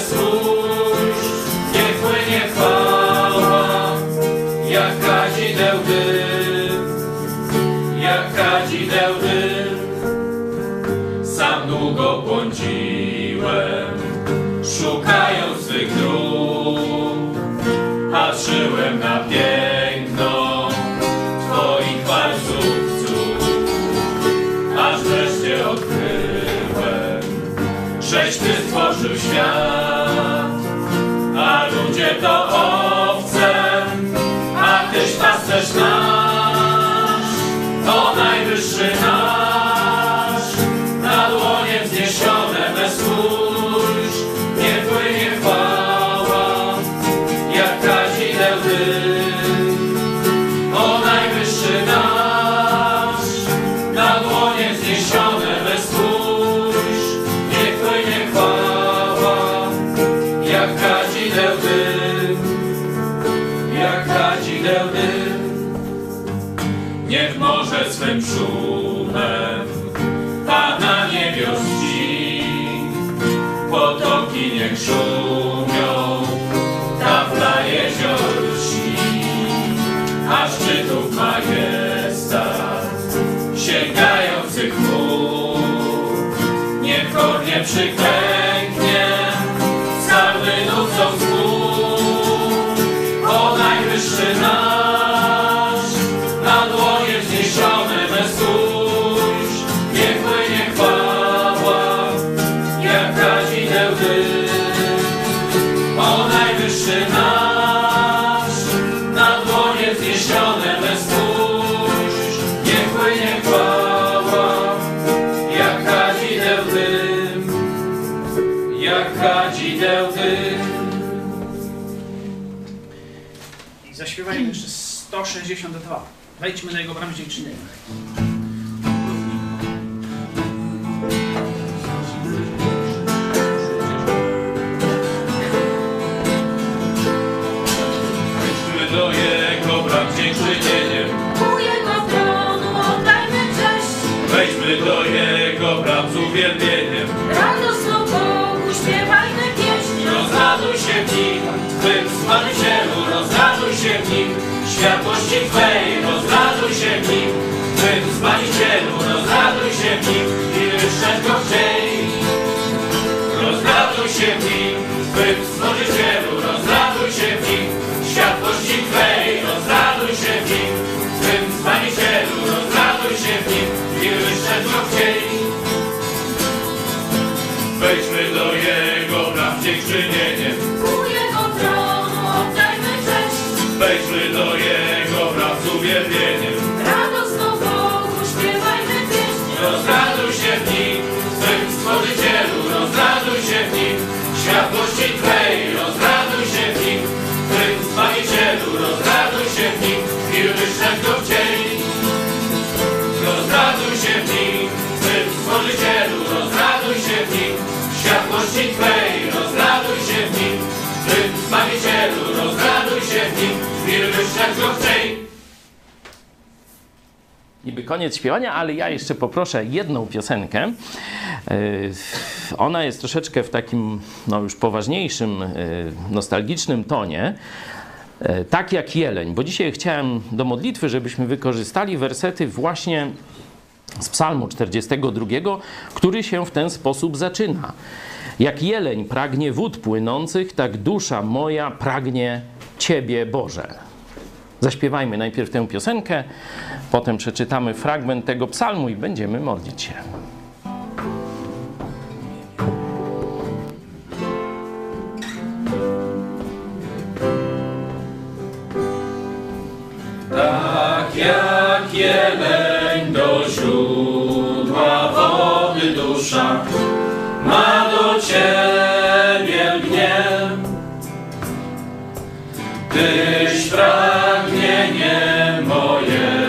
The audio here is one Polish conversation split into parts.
Jesus. music man. 162. Wejdźmy na jego bramę dziękczynienia. Wejdźmy do jego bram dziękczynieniem. światłości Twej rozraduj się w nim. Twym Zbawicielu rozraduj się w nim i wyszedł go chciej. Rozraduj się w nim, Twym Stworzycielu rozraduj się w nim. Światłości Twej rozraduj się w nim. Twym Zbawicielu rozraduj się w nim i wyszedł go chciej. Wejdźmy do Jego bram dziękczynieniem. Ku Jego tronu oddajmy cześć. Wejdźmy do Jego koniec śpiewania, ale ja jeszcze poproszę jedną piosenkę. Yy, Ona jest troszeczkę w takim no już poważniejszym, yy, nostalgicznym tonie. Yy, Tak jak jeleń, bo dzisiaj chciałem do modlitwy, żebyśmy wykorzystali wersety właśnie z Psalmu 42, który się w ten sposób zaczyna. Jak jeleń pragnie wód płynących, tak dusza moja pragnie Ciebie, Boże. Zaśpiewajmy najpierw tę piosenkę, potem przeczytamy fragment tego psalmu i będziemy modlić się. Tak jak jeleń do źródła wody dusza ma do Ciebie lgnie. Tyś Twoje.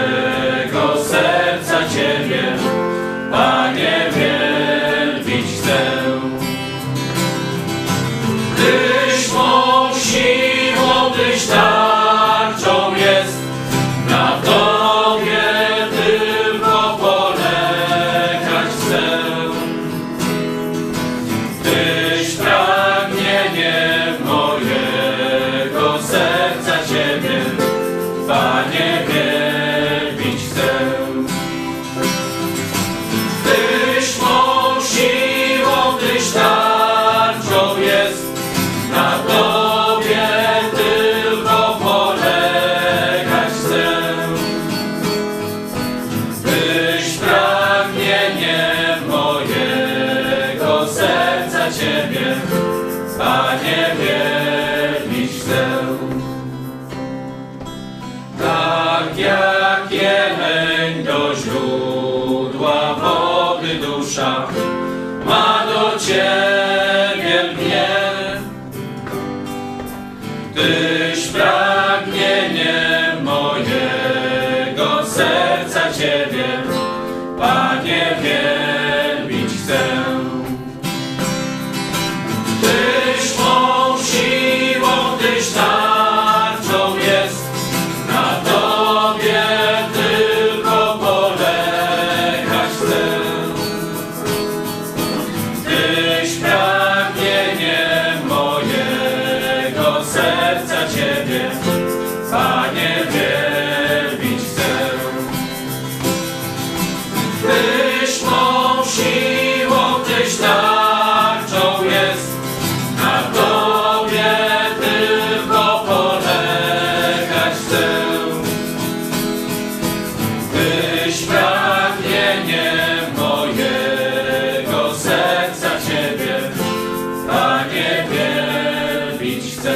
Chcę.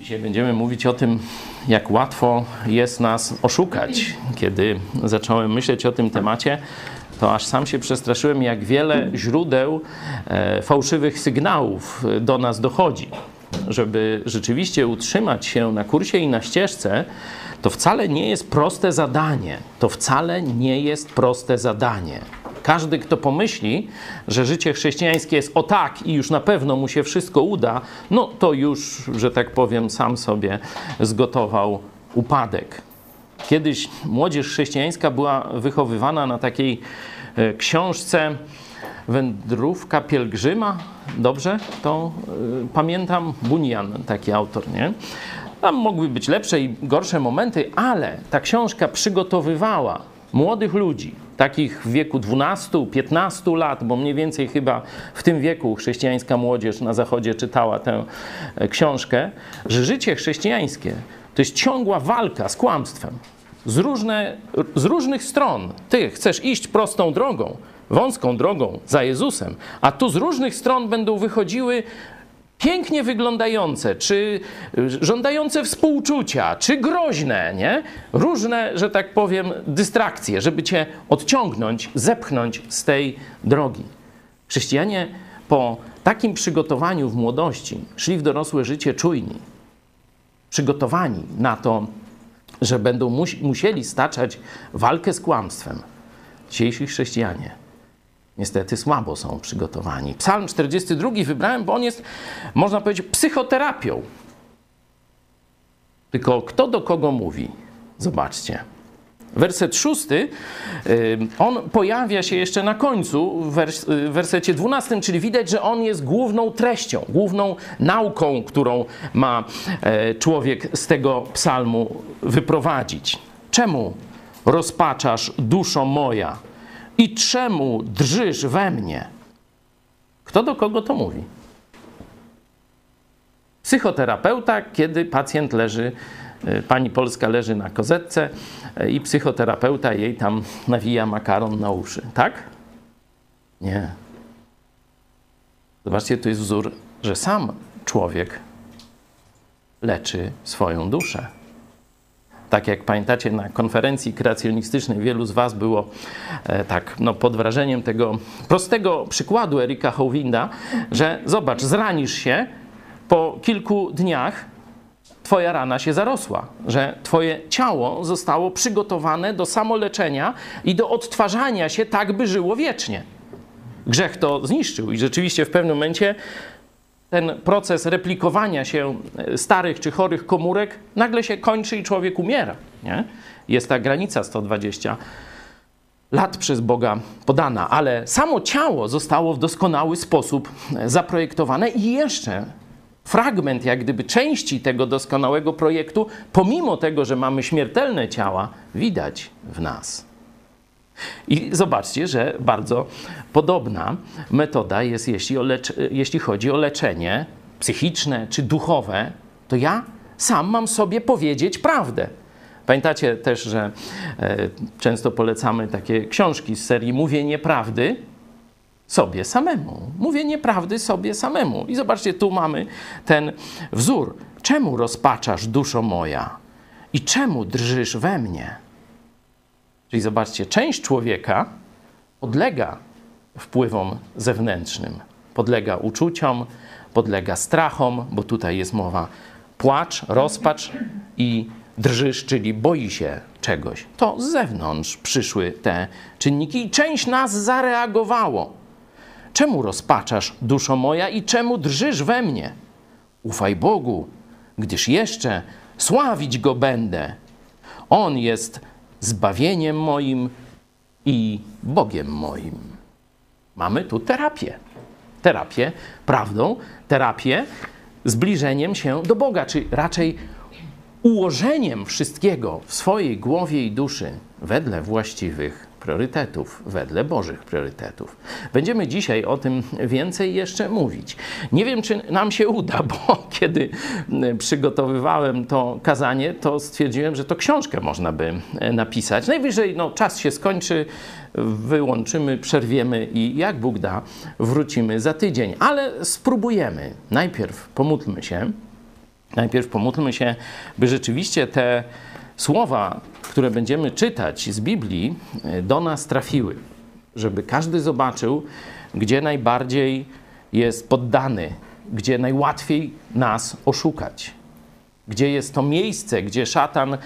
Dzisiaj będziemy mówić o tym, jak łatwo jest nas oszukać. Kiedy zacząłem myśleć o tym temacie, to aż sam się przestraszyłem, jak wiele źródeł e, fałszywych sygnałów do nas dochodzi. Żeby rzeczywiście utrzymać się na kursie i na ścieżce, to wcale nie jest proste zadanie. To wcale nie jest proste zadanie. Każdy, kto pomyśli, że życie chrześcijańskie jest o tak i już na pewno mu się wszystko uda, no to już, że tak powiem, sam sobie zgotował upadek. Kiedyś młodzież chrześcijańska była wychowywana na takiej e, książce Wędrówka pielgrzyma. Dobrze? To y, pamiętam Bunyan, taki autor, nie? Tam mogły być lepsze i gorsze momenty, ale ta książka przygotowywała młodych ludzi, takich w wieku 12-15 lat, bo mniej więcej chyba w tym wieku chrześcijańska młodzież na zachodzie czytała tę e, książkę, że życie chrześcijańskie to jest ciągła walka z kłamstwem. Z, różne, z różnych stron. Ty chcesz iść prostą drogą, wąską drogą za Jezusem, a tu z różnych stron będą wychodziły pięknie wyglądające, czy żądające współczucia, czy groźne, nie? Różne, że tak powiem, dystrakcje, żeby cię odciągnąć, zepchnąć z tej drogi. Chrześcijanie po takim przygotowaniu w młodości szli w dorosłe życie czujni, przygotowani na to, że będą musieli staczać walkę z kłamstwem. Dzisiejsi chrześcijanie niestety słabo są przygotowani. Psalm 42 wybrałem, bo on jest, można powiedzieć, psychoterapią. Tylko kto do kogo mówi? Zobaczcie. Werset szósty, on pojawia się jeszcze na końcu, w wersecie dwunastym, czyli widać, że on jest główną treścią, główną nauką, którą ma e, człowiek z tego psalmu wyprowadzić. Czemu rozpaczasz duszo moja i czemu drżysz we mnie? Kto do kogo to mówi? Psychoterapeuta, kiedy pacjent leży E, pani Polska leży na kozetce e, i psychoterapeuta jej tam nawija makaron na uszy. Tak? Nie. Zobaczcie, tu jest wzór, że sam człowiek leczy swoją duszę. Tak jak pamiętacie na konferencji kreacjonistycznej, wielu z Was było e, tak no, pod wrażeniem tego prostego przykładu Erika Hołwinda, że zobacz, zranisz się, po kilku dniach Twoja rana się zarosła, że Twoje ciało zostało przygotowane do samoleczenia i do odtwarzania się tak, by żyło wiecznie. Grzech to zniszczył i rzeczywiście w pewnym momencie ten proces replikowania się e, starych czy chorych komórek nagle się kończy i człowiek umiera. Nie? Jest ta granica 120 lat przez Boga podana, ale samo ciało zostało w doskonały sposób e, zaprojektowane i jeszcze fragment, jak gdyby części tego doskonałego projektu, pomimo tego, że mamy śmiertelne ciała, widać w nas. I zobaczcie, że bardzo podobna metoda jest, jeśli, jeśli chodzi o leczenie psychiczne czy duchowe, to ja sam mam sobie powiedzieć prawdę. Pamiętacie też, że e, często polecamy takie książki z serii Mówienie Prawdy, sobie samemu. Mówię nieprawdy sobie samemu. I zobaczcie, tu mamy ten wzór. Czemu rozpaczasz, duszo moja? I czemu drżysz we mnie? Czyli zobaczcie, część człowieka podlega wpływom zewnętrznym, podlega uczuciom, podlega strachom, bo tutaj jest mowa płacz, rozpacz i drżysz, czyli boi się czegoś. To z zewnątrz przyszły te czynniki i część nas zareagowało. Czemu rozpaczasz, duszo moja, i czemu drżysz we mnie? Ufaj Bogu, gdyż jeszcze sławić Go będę. On jest zbawieniem moim i Bogiem moim. Mamy tu terapię. Terapię prawdą, terapię zbliżeniem się do Boga, czy raczej ułożeniem wszystkiego w swojej głowie i duszy wedle właściwych priorytetów, wedle Bożych priorytetów. Będziemy dzisiaj o tym więcej jeszcze mówić. Nie wiem, czy nam się uda, bo kiedy przygotowywałem to kazanie, to stwierdziłem, że to książkę można by napisać. Najwyżej no, czas się skończy, wyłączymy, przerwiemy i jak Bóg da, wrócimy za tydzień. Ale spróbujemy. Najpierw pomódlmy się. Najpierw pomódlmy się, by rzeczywiście te słowa, które będziemy czytać z Biblii, e, do nas trafiły, żeby każdy zobaczył, gdzie najbardziej jest poddany, gdzie najłatwiej nas oszukać, gdzie jest to miejsce, gdzie szatan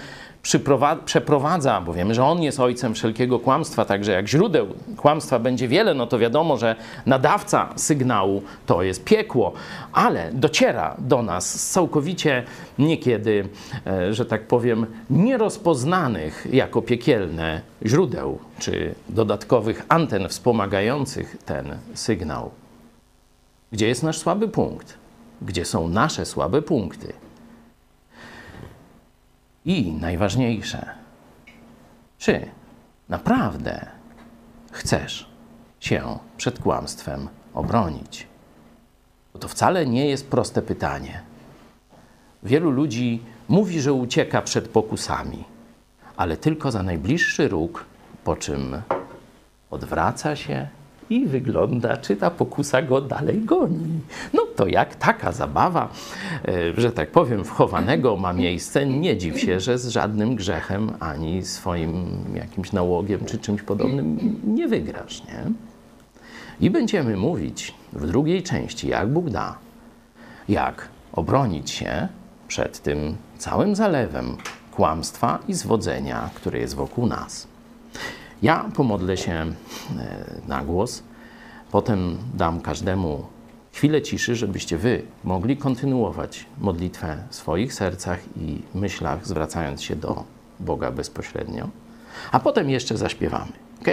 przeprowadza, bo wiemy, że on jest ojcem wszelkiego kłamstwa, także jak źródeł kłamstwa będzie wiele, no to wiadomo, że nadawca sygnału to jest piekło, ale dociera do nas z całkowicie niekiedy, e, że tak powiem, nierozpoznanych jako piekielne źródeł czy dodatkowych anten wspomagających ten sygnał. Gdzie jest nasz słaby punkt? Gdzie są nasze słabe punkty? I najważniejsze, czy naprawdę chcesz się przed kłamstwem obronić? Bo to wcale nie jest proste pytanie. Wielu ludzi mówi, że ucieka przed pokusami, ale tylko za najbliższy róg, po czym odwraca się i wygląda, czy ta pokusa go dalej goni. No, to jak taka zabawa, e, że tak powiem, wchowanego ma miejsce, nie dziw się, że z żadnym grzechem ani swoim jakimś nałogiem czy czymś podobnym nie wygrasz, nie? I będziemy mówić w drugiej części, jak Bóg da, jak obronić się przed tym całym zalewem kłamstwa i zwodzenia, które jest wokół nas. Ja pomodlę się e, na głos, potem dam każdemu chwilę ciszy, żebyście wy mogli kontynuować modlitwę w swoich sercach i myślach, zwracając się do Boga bezpośrednio, a potem jeszcze zaśpiewamy. ok?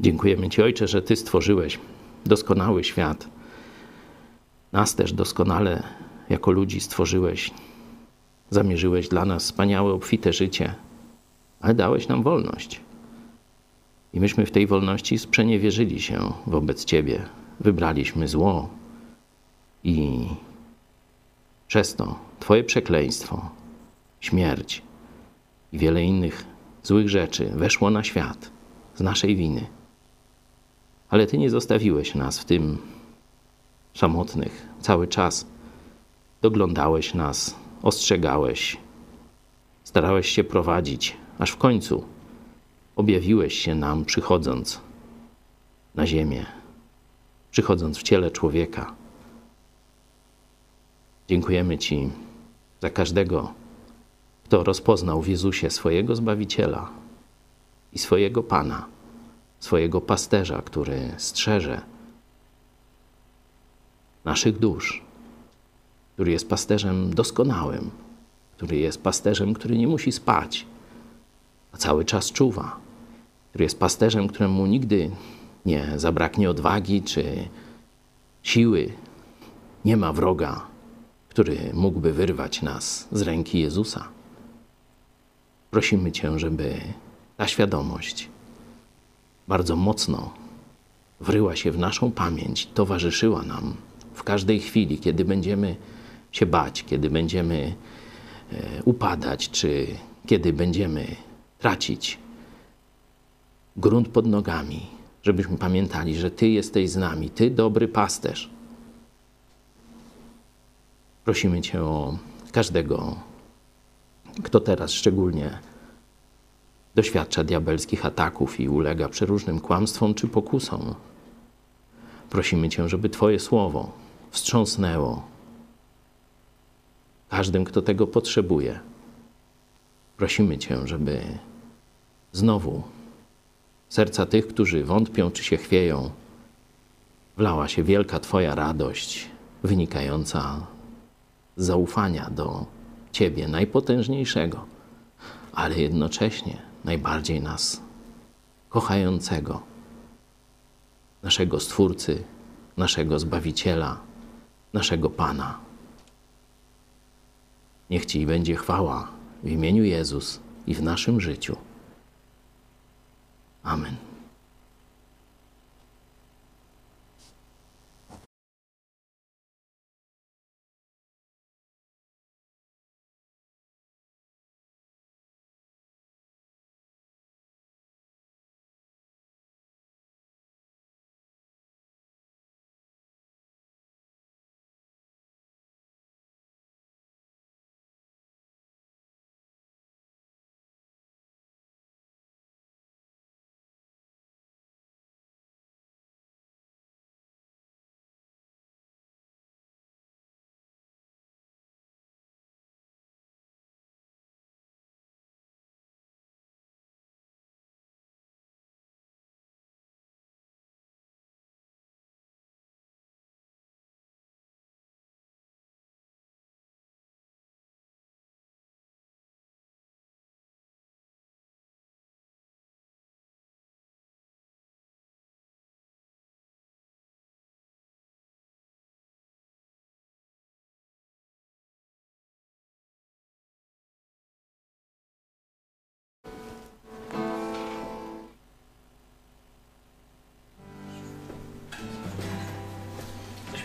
Dziękujemy Ci, Ojcze, że Ty stworzyłeś doskonały świat. Nas też doskonale jako ludzi stworzyłeś. Zamierzyłeś dla nas wspaniałe, obfite życie, ale dałeś nam wolność. I myśmy w tej wolności sprzeniewierzyli się wobec Ciebie. Wybraliśmy zło i przez to Twoje przekleństwo, śmierć i wiele innych złych rzeczy weszło na świat z naszej winy. Ale Ty nie zostawiłeś nas w tym samotnych cały czas. Doglądałeś nas, ostrzegałeś, starałeś się prowadzić, aż w końcu objawiłeś się nam, przychodząc na ziemię, przychodząc w ciele człowieka. Dziękujemy Ci za każdego, kto rozpoznał w Jezusie swojego Zbawiciela i swojego Pana, swojego pasterza, który strzeże naszych dusz, który jest pasterzem doskonałym, który jest pasterzem, który nie musi spać, a cały czas czuwa, który jest pasterzem, któremu nigdy nie zabraknie odwagi czy siły. Nie ma wroga, który mógłby wyrwać nas z ręki Jezusa. Prosimy Cię, żeby ta świadomość bardzo mocno wryła się w naszą pamięć, towarzyszyła nam w każdej chwili, kiedy będziemy się bać, kiedy będziemy e, upadać, czy kiedy będziemy tracić grunt pod nogami, żebyśmy pamiętali, że Ty jesteś z nami, Ty dobry pasterz. Prosimy Cię o każdego, kto teraz szczególnie doświadcza diabelskich ataków i ulega przeróżnym kłamstwom czy pokusom. Prosimy Cię, żeby Twoje słowo wstrząsnęło każdym, kto tego potrzebuje. Prosimy Cię, żeby znowu serca tych, którzy wątpią czy się chwieją, wlała się wielka Twoja radość wynikająca z zaufania do Ciebie, najpotężniejszego, ale jednocześnie najbardziej nas kochającego, naszego Stwórcy, naszego Zbawiciela, naszego Pana. Niech Ci będzie chwała w imieniu Jezus i w naszym życiu. Amen.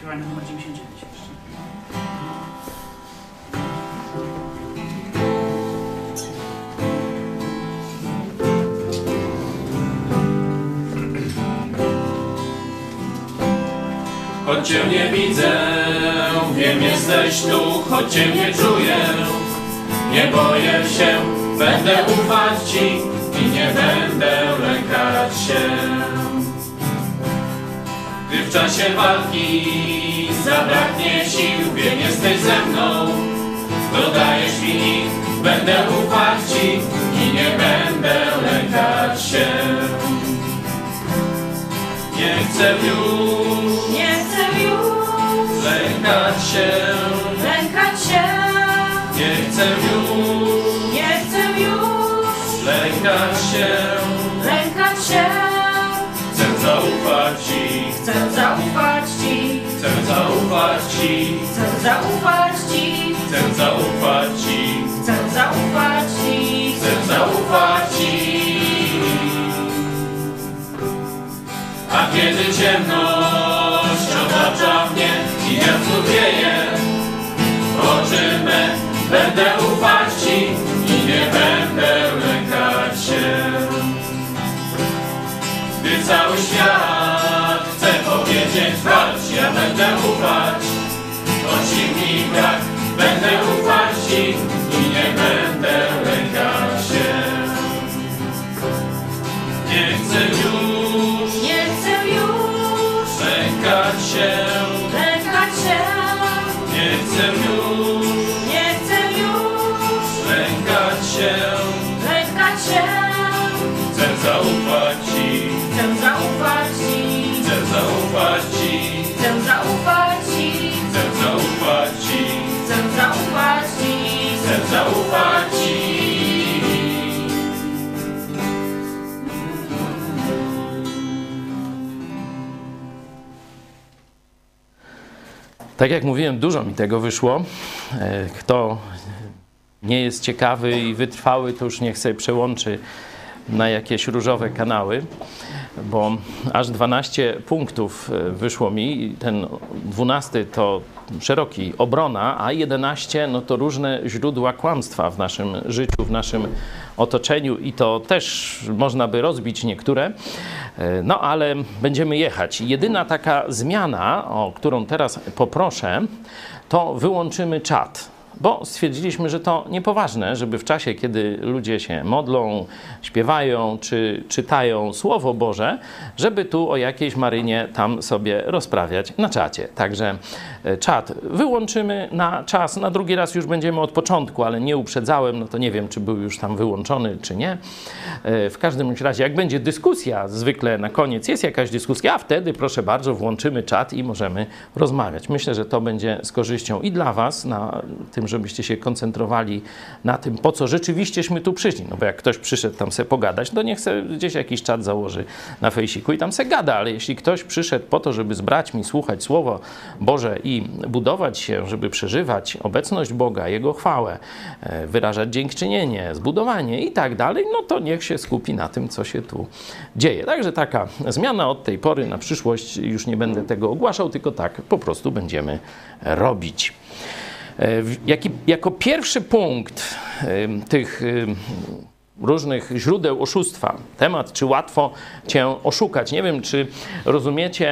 Śpiewanie numer 99 jeszcze. Choć Cię nie widzę, wiem jesteś tu, choć Cię nie czuję Nie boję się, będę ufać Ci i nie będę lękać się gdy w czasie walki zabraknie sił, wiem, jesteś ze mną. Dodajesz mi ich, będę ufać Ci i nie będę lękać się. Nie chcę już Nie chcę już lękać się, lękać się. nie chcę już Nie chcę już lękać się. lękać się. Zaufać Ci, Chcę zaufać Ci, chcę zaufać Ci, chcę zaufać Ci, chcę zaufać Ci, chcę zaufać Ci, chcę zaufać Ci. A kiedy ciemność otacza mnie i wiatr wieje, oczy me będę ufać Ci i nie będę lękać się. Cały świat chce powiedzieć walcz, ja będę ufać. Choć mi brak, będę ufać Ci i nie będę lękać się. Nie chcę już Nie chcę już lękać się, lękać się. nie chcę już Nie chcę już lękać się. lękać się. Chcę zaufać Tak jak mówiłem, dużo mi tego wyszło. E, Kto nie jest ciekawy i wytrwały, to już niech sobie przełączy na jakieś różowe kanały, bo aż 12 punktów e, wyszło mi. Ten 12 to szeroki obrona, a 11 no to różne źródła kłamstwa w naszym życiu, w naszym otoczeniu i to też można by rozbić niektóre. E, No ale będziemy jechać. Jedyna taka zmiana, o którą teraz poproszę, to wyłączymy czat. Bo stwierdziliśmy, że to niepoważne, żeby w czasie, kiedy ludzie się modlą, śpiewają czy czytają Słowo Boże, żeby tu o jakiejś Marynie tam sobie rozprawiać na czacie. Także e, czat wyłączymy na czas, na drugi raz już będziemy od początku, ale nie uprzedzałem, no to nie wiem, czy był już tam wyłączony, czy nie. E, W każdym razie, jak będzie dyskusja, zwykle na koniec jest jakaś dyskusja, a wtedy proszę bardzo, włączymy czat i możemy rozmawiać. Myślę, że to będzie z korzyścią i dla Was, na tym, żebyście się koncentrowali na tym, po co rzeczywiścieśmy tu przyszli. No bo jak ktoś przyszedł tam se pogadać, to niech se gdzieś jakiś czat założy na fejsiku i tam se gada, ale jeśli ktoś przyszedł po to, żeby z braćmi słuchać Słowo Boże i budować się, żeby przeżywać obecność Boga, Jego chwałę, e, wyrażać dziękczynienie, zbudowanie i tak dalej, no to niech się skupi na tym, co się tu dzieje. Także taka zmiana od tej pory na przyszłość, już nie będę tego ogłaszał, tylko tak po prostu będziemy robić. E, Jaki, jako pierwszy punkt em, tych em, różnych źródeł oszustwa, temat, czy łatwo cię oszukać. Nie wiem, czy rozumiecie,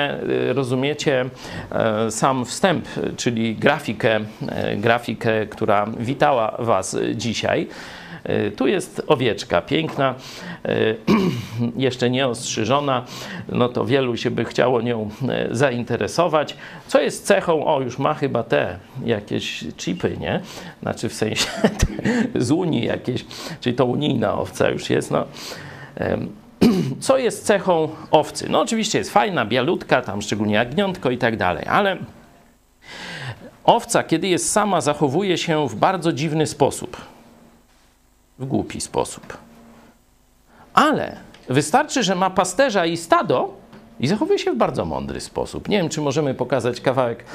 e, rozumiecie e, sam wstęp, czyli grafikę, e, grafikę, która witała Was dzisiaj. E, Tu jest owieczka piękna, e, jeszcze nie ostrzyżona, no to wielu się by chciało nią e, zainteresować. Co jest cechą, o już ma chyba te jakieś chipy, nie? Znaczy w sensie z Unii jakieś, czyli to unijna owca już jest, no. Co jest cechą owcy? No oczywiście jest fajna, bialutka, tam szczególnie jagniątko i tak dalej, ale owca, kiedy jest sama, zachowuje się w bardzo dziwny sposób w głupi sposób. Ale wystarczy, że ma pasterza i stado i zachowuje się w bardzo mądry sposób. Nie wiem, czy możemy pokazać kawałek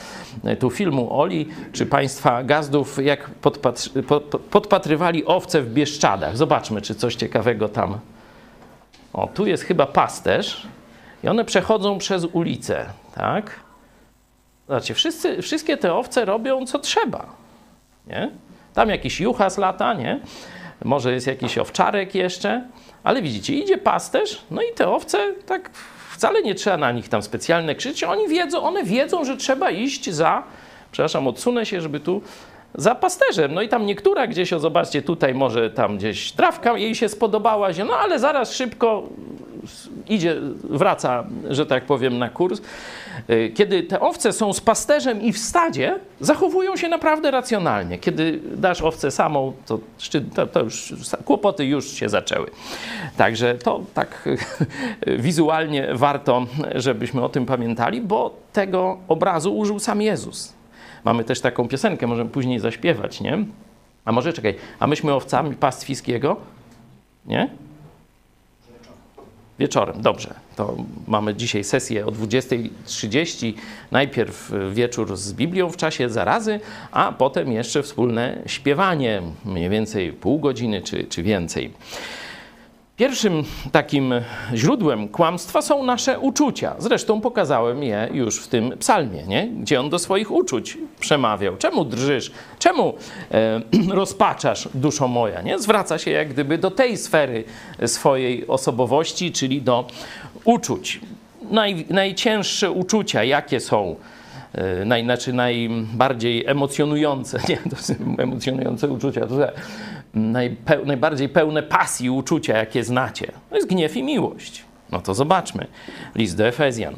e, tu filmu Oli, czy Państwa gazdów, jak podpatr- pod, pod- podpatrywali owce w Bieszczadach. Zobaczmy, czy coś ciekawego tam. O, tu jest chyba pasterz i one przechodzą przez ulicę, tak? Zobaczcie, wszyscy, wszystkie te owce robią, co trzeba, nie? Tam jakiś juchas lata, nie? Może jest jakiś owczarek jeszcze, ale widzicie, idzie pasterz, no i te owce tak wcale nie trzeba na nich tam specjalne krzyczeć. Oni wiedzą, one wiedzą, że trzeba iść za, przepraszam, odsunę się, żeby tu za pasterzem. No i tam niektóra gdzieś, o zobaczcie, tutaj może tam gdzieś trawka jej się spodobała, się, no ale zaraz szybko idzie, wraca, że tak powiem, na kurs. Y, Kiedy te owce są z pasterzem i w stadzie, zachowują się naprawdę racjonalnie. Kiedy dasz owcę samą, to, to, to już kłopoty już się zaczęły. Także to tak wizualnie warto, żebyśmy o tym pamiętali, bo tego obrazu użył sam Jezus. Mamy też taką piosenkę, możemy później zaśpiewać, nie? A może czekaj, a myśmy owcami pastwiskiego? Nie? Wieczorem, dobrze. To mamy dzisiaj sesję o 20.30. Najpierw wieczór z Biblią w czasie zarazy, a potem jeszcze wspólne śpiewanie, mniej więcej pół godziny czy, czy więcej. Pierwszym takim źródłem kłamstwa są nasze uczucia. Zresztą pokazałem je już w tym psalmie, nie? gdzie on do swoich uczuć przemawiał. Czemu drżysz? Czemu e, rozpaczasz, duszo moja? Nie? Zwraca się jak gdyby do tej sfery swojej osobowości, czyli do uczuć. Naj, najcięższe uczucia, jakie są? E, Naj, znaczy najbardziej emocjonujące, nie, to są emocjonujące uczucia, to najpeł, najbardziej pełne pasji uczucia, jakie znacie. To jest gniew i miłość. No to zobaczmy. List do Efezjan.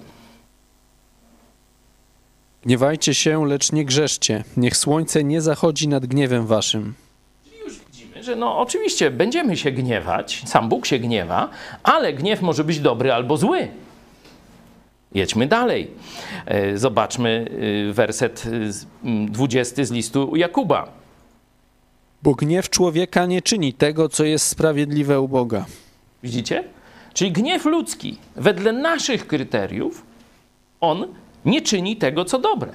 Gniewajcie się, lecz nie grzeszcie. Niech słońce nie zachodzi nad gniewem waszym. Już widzimy, że no oczywiście będziemy się gniewać, sam Bóg się gniewa, ale gniew może być dobry albo zły. Jedźmy dalej. E, Zobaczmy y, werset y, z- mm, 20 z listu Jakuba. Bo gniew człowieka nie czyni tego, co jest sprawiedliwe u Boga. Widzicie? Czyli gniew ludzki, wedle naszych kryteriów, on nie czyni tego, co dobre,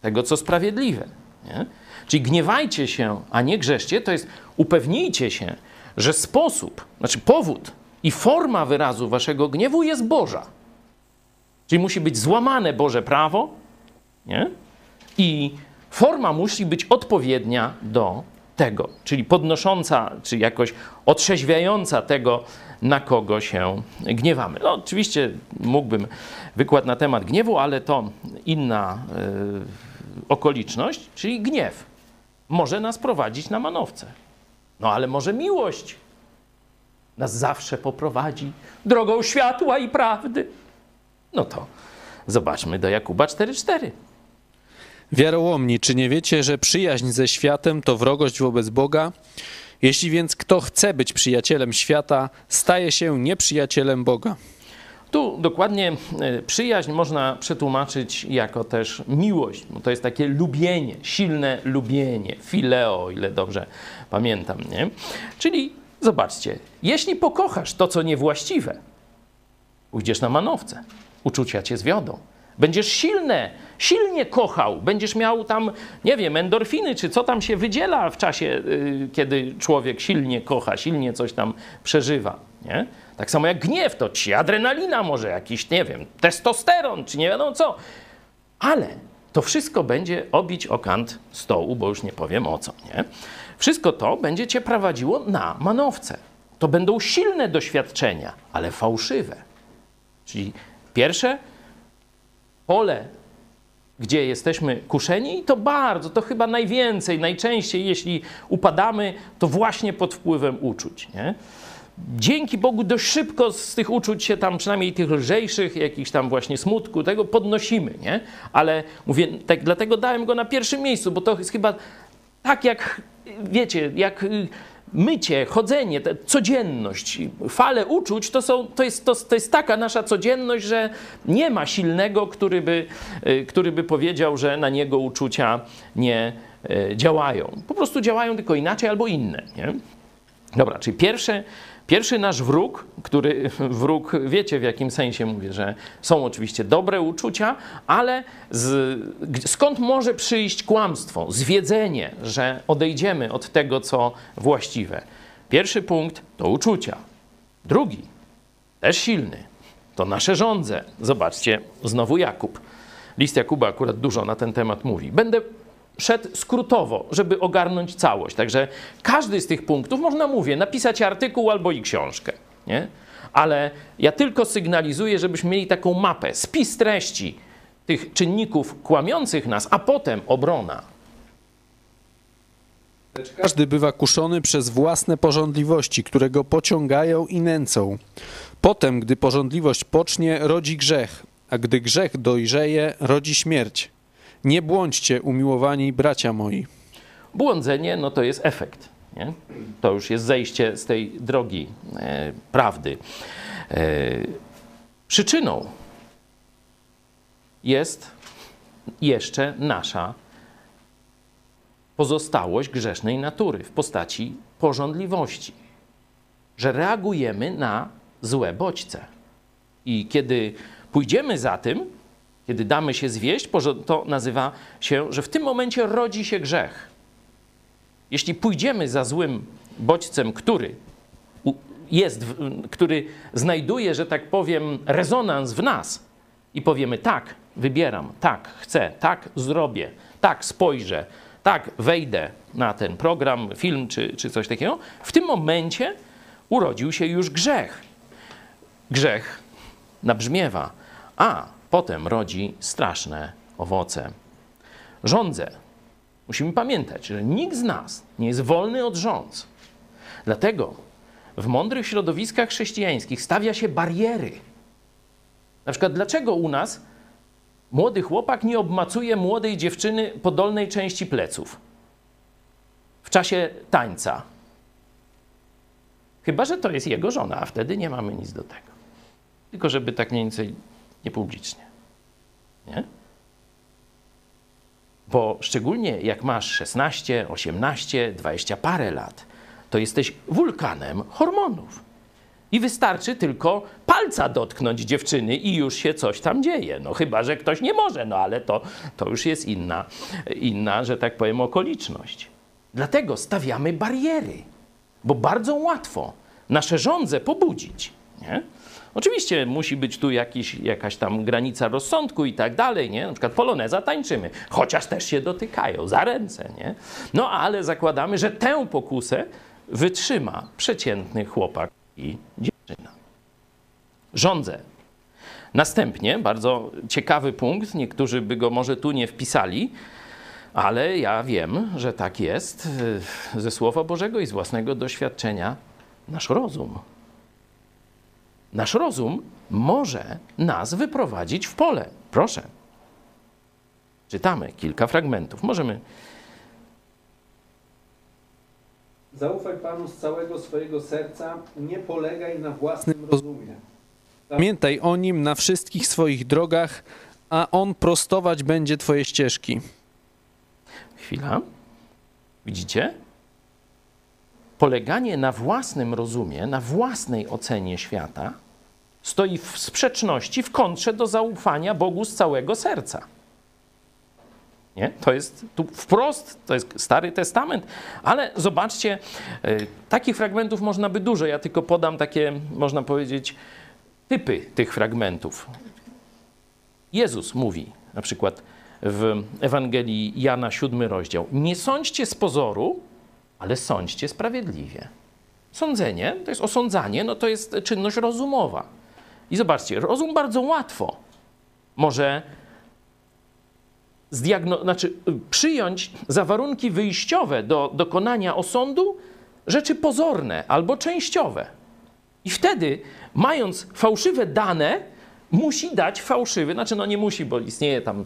tego, co sprawiedliwe. Nie? Czyli gniewajcie się, a nie grzeszcie, to jest upewnijcie się, że sposób, znaczy powód i forma wyrazu waszego gniewu jest Boża. Czyli musi być złamane Boże prawo, nie? I forma musi być odpowiednia do tego, czyli podnosząca, czy jakoś otrzeźwiająca tego, na kogo się gniewamy. No, oczywiście mógłbym wykład na temat gniewu, ale to inna y, okoliczność, czyli gniew może nas prowadzić na manowce. No ale może miłość nas zawsze poprowadzi drogą światła i prawdy. No to zobaczmy do Jakuba 4,4. Wiarołomni, czy nie wiecie, że przyjaźń ze światem to wrogość wobec Boga? Jeśli więc kto chce być przyjacielem świata, staje się nieprzyjacielem Boga. Tu dokładnie e, przyjaźń można przetłumaczyć jako też miłość, bo to jest takie lubienie, silne lubienie, fileo, ile dobrze pamiętam, nie? Czyli zobaczcie, jeśli pokochasz to, co niewłaściwe, pójdziesz na manowce, uczucia cię zwiodą. Będziesz silne, silnie kochał, będziesz miał tam, nie wiem, endorfiny, czy co tam się wydziela w czasie, y, kiedy człowiek silnie kocha, silnie coś tam przeżywa, nie? Tak samo jak gniew, to ci adrenalina może, jakiś, nie wiem, testosteron, czy nie wiadomo co. Ale to wszystko będzie obić o kant stołu, bo już nie powiem o co, nie? Wszystko to będzie cię prowadziło na manowce. To będą silne doświadczenia, ale fałszywe. Czyli pierwsze pole, gdzie jesteśmy kuszeni, to bardzo, to chyba najwięcej, najczęściej, jeśli upadamy, to właśnie pod wpływem uczuć. Nie? Dzięki Bogu dość szybko z tych uczuć się tam, przynajmniej tych lżejszych, jakichś tam właśnie smutku, tego podnosimy, nie? Ale mówię, tak, dlatego dałem go na pierwszym miejscu, bo to jest chyba tak jak, wiecie, jak y, mycie, chodzenie, codzienność, fale uczuć, to, są, to, jest, to, to jest taka nasza codzienność, że nie ma silnego, który by, y, który by powiedział, że na niego uczucia nie y, działają. Po prostu działają tylko inaczej albo inne. Nie? Dobra, czyli pierwsze, pierwszy nasz wróg, który wróg, wiecie w jakim sensie mówię, że są oczywiście dobre uczucia, ale z, skąd może przyjść kłamstwo, zwiedzenie, że odejdziemy od tego, co właściwe? Pierwszy punkt to uczucia. Drugi, też silny, to nasze żądze. Zobaczcie, znowu Jakub. List Jakuba akurat dużo na ten temat mówi. Będę szedł skrótowo, żeby ogarnąć całość. Także każdy z tych punktów można, mówię, napisać artykuł albo i książkę. Nie? Ale ja tylko sygnalizuję, żebyśmy mieli taką mapę, spis treści tych czynników kłamiących nas, a potem obrona. Każdy bywa kuszony przez własne porządliwości, które go pociągają i nęcą. Potem, gdy porządliwość pocznie, rodzi grzech, a gdy grzech dojrzeje, rodzi śmierć. Nie błądźcie, umiłowani bracia moi. Błądzenie no to jest efekt. Nie? To już jest zejście z tej drogi e, prawdy. E, przyczyną jest jeszcze nasza pozostałość grzesznej natury w postaci porządliwości, że reagujemy na złe bodźce. I kiedy pójdziemy za tym, kiedy damy się zwieść, to nazywa się, że w tym momencie rodzi się grzech. Jeśli pójdziemy za złym bodźcem, który jest, który znajduje, że tak powiem, rezonans w nas i powiemy tak, wybieram, tak, chcę, tak, zrobię, tak, spojrzę, tak, wejdę na ten program, film czy, czy coś takiego, w tym momencie urodził się już grzech. Grzech nabrzmiewa, a potem rodzi straszne owoce. Rządzę. Musimy pamiętać, że nikt z nas nie jest wolny od rządz. Dlatego w mądrych środowiskach chrześcijańskich stawia się bariery. Na przykład, dlaczego u nas młody chłopak nie obmacuje młodej dziewczyny po dolnej części pleców w czasie tańca? Chyba, że to jest jego żona, a wtedy nie mamy nic do tego. Tylko żeby tak mniej więcej niepublicznie. Nie? Bo szczególnie jak masz 16, 18, 20 parę lat, to jesteś wulkanem hormonów. I wystarczy tylko palca dotknąć dziewczyny i już się coś tam dzieje. No chyba, że ktoś nie może, no ale to, to już jest inna, inna, że tak powiem, okoliczność. Dlatego stawiamy bariery, bo bardzo łatwo nasze żądze pobudzić. Nie? Oczywiście musi być tu jakiś, jakaś tam granica rozsądku i tak dalej, nie? Na przykład poloneza tańczymy, chociaż też się dotykają za ręce, nie? No ale zakładamy, że tę pokusę wytrzyma przeciętny chłopak i dziewczyna. Rządzę. Następnie, bardzo ciekawy punkt, niektórzy by go może tu nie wpisali, ale ja wiem, że tak jest y, ze Słowa Bożego i z własnego doświadczenia. Nasz rozum. Nasz rozum może nas wyprowadzić w pole. Proszę. Czytamy kilka fragmentów. Możemy. Zaufaj Panu z całego swojego serca, nie polegaj na własnym rozumie. Pamiętaj o Nim na wszystkich swoich drogach, a On prostować będzie Twoje ścieżki. Chwila. Widzicie? Poleganie na własnym rozumie, na własnej ocenie świata stoi w sprzeczności, w kontrze do zaufania Bogu z całego serca. Nie? To jest tu wprost, to jest Stary Testament, ale zobaczcie, y, takich fragmentów można by dużo. Ja tylko podam takie, można powiedzieć, typy tych fragmentów. Jezus mówi na przykład w Ewangelii Jana, siódmy rozdział: Nie sądźcie z pozoru, ale sądźcie sprawiedliwie. Sądzenie to jest osądzanie, no to jest czynność rozumowa. I zobaczcie, rozum bardzo łatwo może zdiagno- znaczy, przyjąć za warunki wyjściowe do dokonania osądu rzeczy pozorne albo częściowe. I wtedy, mając fałszywe dane, musi dać fałszywy, znaczy no nie musi, bo istnieje tam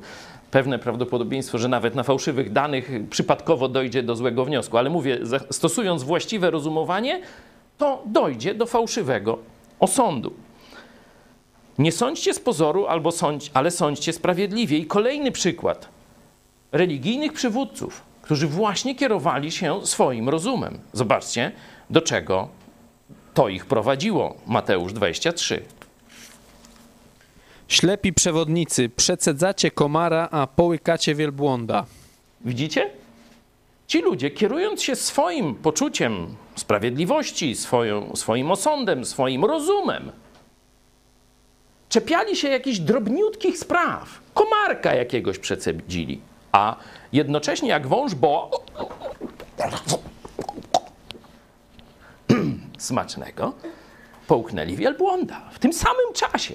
pewne prawdopodobieństwo, że nawet na fałszywych danych przypadkowo dojdzie do złego wniosku, ale mówię, stosując właściwe rozumowanie, to dojdzie do fałszywego osądu. Nie sądźcie z pozoru, albo sądź, ale sądźcie sprawiedliwie. I kolejny przykład religijnych przywódców, którzy właśnie kierowali się swoim rozumem. Zobaczcie, do czego to ich prowadziło. Mateusz 23. Ślepi przewodnicy, przecedzacie komara, a połykacie wielbłąda. Widzicie? Ci ludzie, kierując się swoim poczuciem sprawiedliwości, swoją, swoim osądem, swoim rozumem, czepiali się jakichś drobniutkich spraw, komarka jakiegoś przecedzili, a jednocześnie jak wąż, bo smacznego, połknęli wielbłąda w tym samym czasie.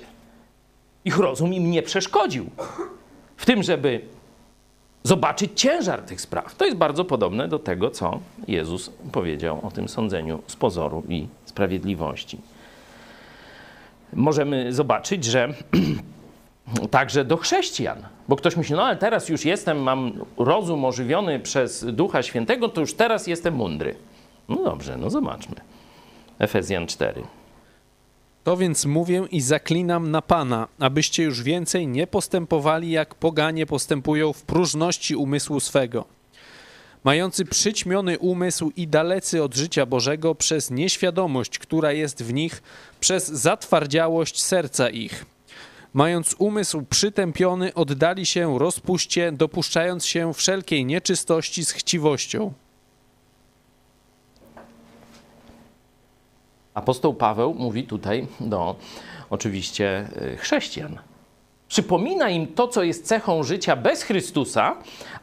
Ich rozum im nie przeszkodził w tym, żeby zobaczyć ciężar tych spraw. To jest bardzo podobne do tego, co Jezus powiedział o tym sądzeniu z pozoru i sprawiedliwości. Możemy zobaczyć, że także do chrześcijan, bo ktoś myśli, no ale teraz już jestem, mam rozum ożywiony przez Ducha Świętego, to już teraz jestem mądry. No dobrze, no zobaczmy. Efezjan 4. To więc mówię i zaklinam na Pana, abyście już więcej nie postępowali, jak poganie postępują w próżności umysłu swego. Mający przyćmiony umysł i dalecy od życia Bożego przez nieświadomość, która jest w nich, przez zatwardziałość serca ich. Mając umysł przytępiony, oddali się rozpuście, dopuszczając się wszelkiej nieczystości z chciwością. Apostoł Paweł mówi tutaj do oczywiście y, chrześcijan. Przypomina im to, co jest cechą życia bez Chrystusa,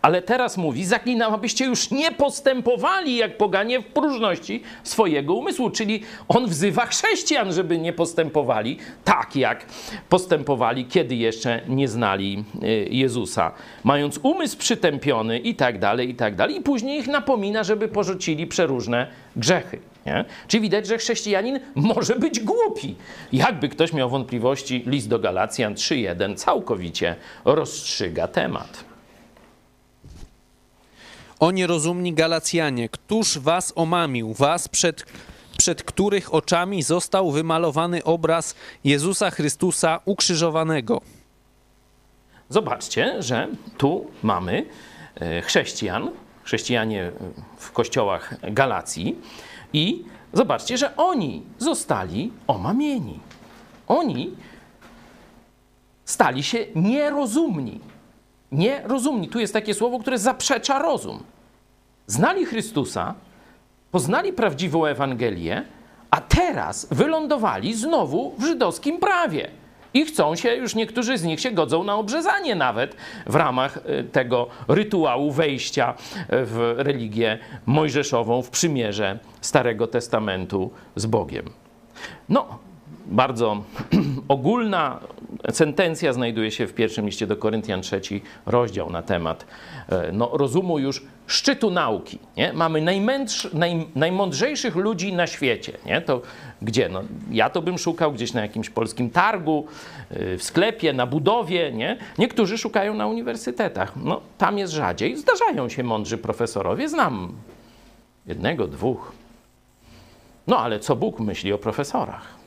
ale teraz mówi: Zaklinam, abyście już nie postępowali jak poganie w próżności swojego umysłu. Czyli on wzywa chrześcijan, żeby nie postępowali tak, jak postępowali, kiedy jeszcze nie znali y, Jezusa, mając umysł przytępiony i tak dalej, i tak dalej. I później ich napomina, żeby porzucili przeróżne grzechy. Nie? Czyli widać, że chrześcijanin może być głupi. Jakby ktoś miał wątpliwości, list do Galacjan 3.1 całkowicie rozstrzyga temat. O nierozumni Galacjanie, któż was omamił, was przed, przed których oczami został wymalowany obraz Jezusa Chrystusa ukrzyżowanego. Zobaczcie, że tu mamy e, chrześcijan, chrześcijanie w kościołach Galacji i zobaczcie, że oni zostali omamieni. Oni stali się nierozumni. Nierozumni. Tu jest takie słowo, które zaprzecza rozum. Znali Chrystusa, poznali prawdziwą Ewangelię, a teraz wylądowali znowu w żydowskim prawie. I chcą się, już niektórzy z nich się godzą na obrzezanie nawet w ramach y, tego rytuału wejścia w religię mojżeszową, w przymierze Starego Testamentu z Bogiem. No, bardzo ogólna sentencja znajduje się w pierwszym liście do Koryntian, trzeci rozdział na temat e, no, rozumu już szczytu nauki. Nie? Mamy naj, najmądrzejszych ludzi na świecie. Nie? To gdzie? No, ja to bym szukał gdzieś na jakimś polskim targu, e, w sklepie, na budowie. Nie? Niektórzy szukają na uniwersytetach. No, tam jest rzadziej. Zdarzają się mądrzy profesorowie. Znam jednego, dwóch. No ale co Bóg myśli o profesorach?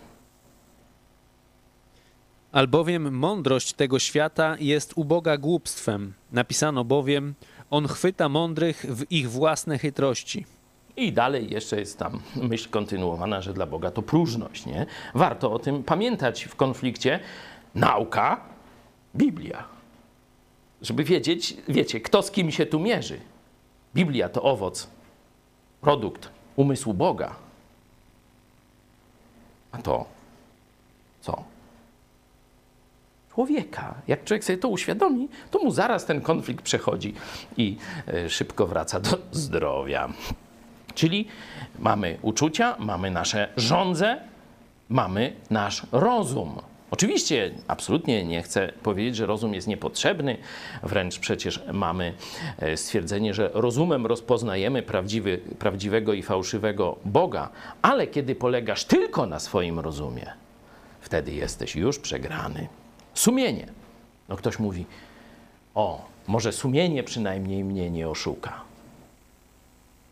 Albowiem mądrość tego świata jest uboga głupstwem. Napisano bowiem, on chwyta mądrych w ich własne chytrości. I dalej jeszcze jest tam myśl kontynuowana, że dla Boga to próżność. Nie? Warto o tym pamiętać w konflikcie nauka, Biblia. Żeby wiedzieć, wiecie, kto z kim się tu mierzy. Biblia to owoc, produkt umysłu Boga. A to co? Człowieka. Jak człowiek sobie to uświadomi, to mu zaraz ten konflikt przechodzi i e, szybko wraca do zdrowia. Czyli mamy uczucia, mamy nasze żądze, mamy nasz rozum. Oczywiście absolutnie nie chcę powiedzieć, że rozum jest niepotrzebny, wręcz przecież mamy e, stwierdzenie, że rozumem rozpoznajemy prawdziwy, prawdziwego i fałszywego Boga, ale kiedy polegasz tylko na swoim rozumie, wtedy jesteś już przegrany. Sumienie. No ktoś mówi, o, może sumienie przynajmniej mnie nie oszuka.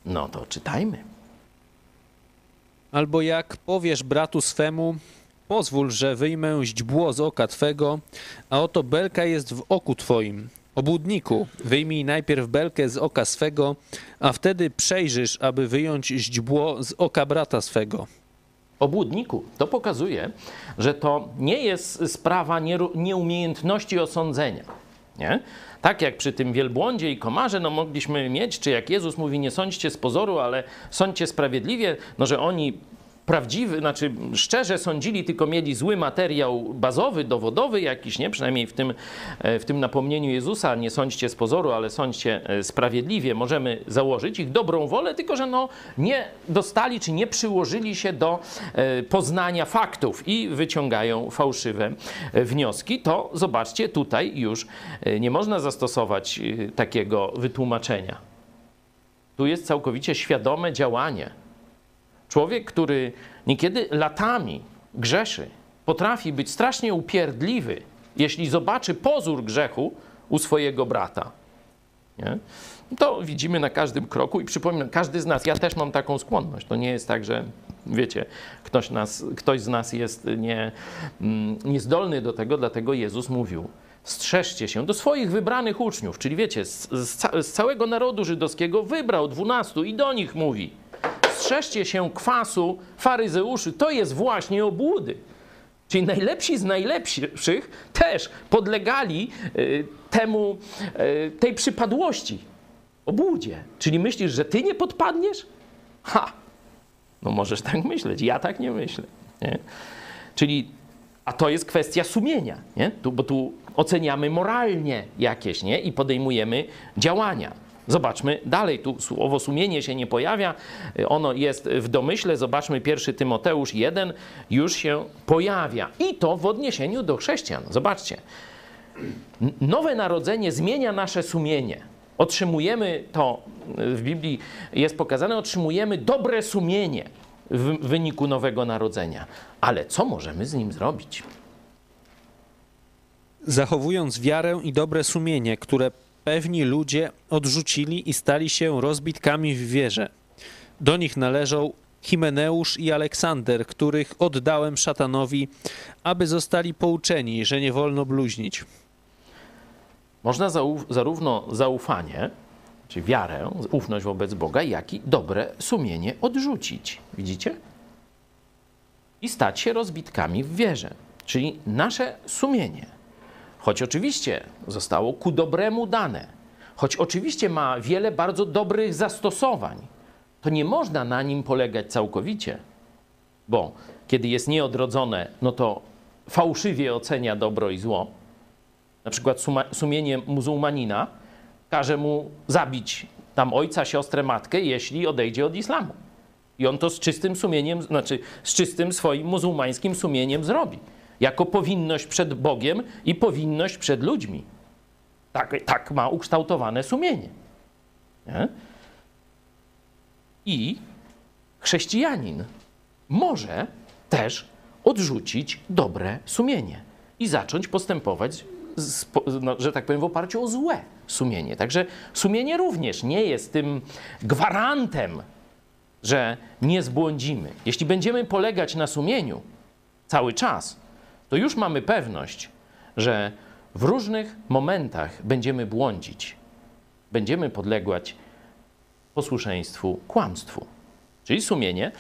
No to czytajmy. Albo jak powiesz bratu swemu, pozwól, że wyjmę źdźbło z oka twego, a oto belka jest w oku twoim. Obłudniku, wyjmij najpierw belkę z oka swego, a wtedy przejrzysz, aby wyjąć źdźbło z oka brata swego obłudniku. To pokazuje, że to nie jest sprawa nieumiejętności osądzenia. Nie? Tak jak przy tym wielbłądzie i komarze, no mogliśmy mieć, czy jak Jezus mówi, nie sądźcie z pozoru, ale sądźcie sprawiedliwie, no że oni prawdziwy, znaczy szczerze sądzili, tylko mieli zły materiał bazowy, dowodowy jakiś, nie? Przynajmniej w tym, e, w tym napomnieniu Jezusa, nie sądźcie z pozoru, ale sądźcie e, sprawiedliwie, możemy założyć ich dobrą wolę, tylko że no, nie dostali czy nie przyłożyli się do e, poznania faktów i wyciągają fałszywe wnioski, to zobaczcie, tutaj już nie można zastosować takiego wytłumaczenia. Tu jest całkowicie świadome działanie Człowiek, który niekiedy latami grzeszy, potrafi być strasznie upierdliwy, jeśli zobaczy pozór grzechu u swojego brata. Nie? To widzimy na każdym kroku i przypominam, każdy z nas, ja też mam taką skłonność. To nie jest tak, że wiecie, ktoś, nas, ktoś z nas jest nie, mm, niezdolny do tego, dlatego Jezus mówił, strzeżcie się do swoich wybranych uczniów, czyli wiecie, z, z, całego narodu żydowskiego wybrał dwunastu i do nich mówi – strzeżcie się kwasu faryzeuszy, to jest właśnie obłudy. Czyli najlepsi z najlepszych też podlegali y, temu, y, tej przypadłości, obłudzie. Czyli myślisz, że ty nie podpadniesz? Ha! No możesz tak myśleć, ja tak nie myślę. Nie? Czyli, a to jest kwestia sumienia, nie? Tu, bo tu oceniamy moralnie jakieś, nie? I podejmujemy działania. Zobaczmy dalej, tu słowo sumienie się nie pojawia, ono jest w domyśle. Zobaczmy, pierwszy Tymoteusz 1 już się pojawia. I to w odniesieniu do chrześcijan. Zobaczcie. Nowe narodzenie zmienia nasze sumienie. Otrzymujemy to, w Biblii jest pokazane, otrzymujemy dobre sumienie w wyniku nowego narodzenia. Ale co możemy z nim zrobić? Zachowując wiarę i dobre sumienie, które pewni ludzie odrzucili i stali się rozbitkami w wierze. Do nich należą Himeneusz i Aleksander, których oddałem szatanowi, aby zostali pouczeni, że nie wolno bluźnić. Można zarówno zaufanie, czy wiarę, ufność wobec Boga, jak i dobre sumienie odrzucić. Widzicie? I stać się rozbitkami w wierze. Czyli nasze sumienie choć oczywiście zostało ku dobremu dane, choć oczywiście ma wiele bardzo dobrych zastosowań, to nie można na nim polegać całkowicie, bo kiedy jest nieodrodzone, no to fałszywie ocenia dobro i zło. Na przykład sumienie muzułmanina każe mu zabić tam ojca, siostrę, matkę, jeśli odejdzie od islamu. I on to z czystym sumieniem, znaczy z czystym swoim muzułmańskim sumieniem zrobi jako powinność przed Bogiem i powinność przed ludźmi. Tak, tak ma ukształtowane sumienie. Nie? I chrześcijanin może też odrzucić dobre sumienie i zacząć postępować, z, no, że tak powiem, w oparciu o złe sumienie. Także sumienie również nie jest tym gwarantem, że nie zbłądzimy. Jeśli będziemy polegać na sumieniu cały czas, to już mamy pewność, że w różnych momentach będziemy błądzić, będziemy podlegać posłuszeństwu kłamstwu. Czyli sumienie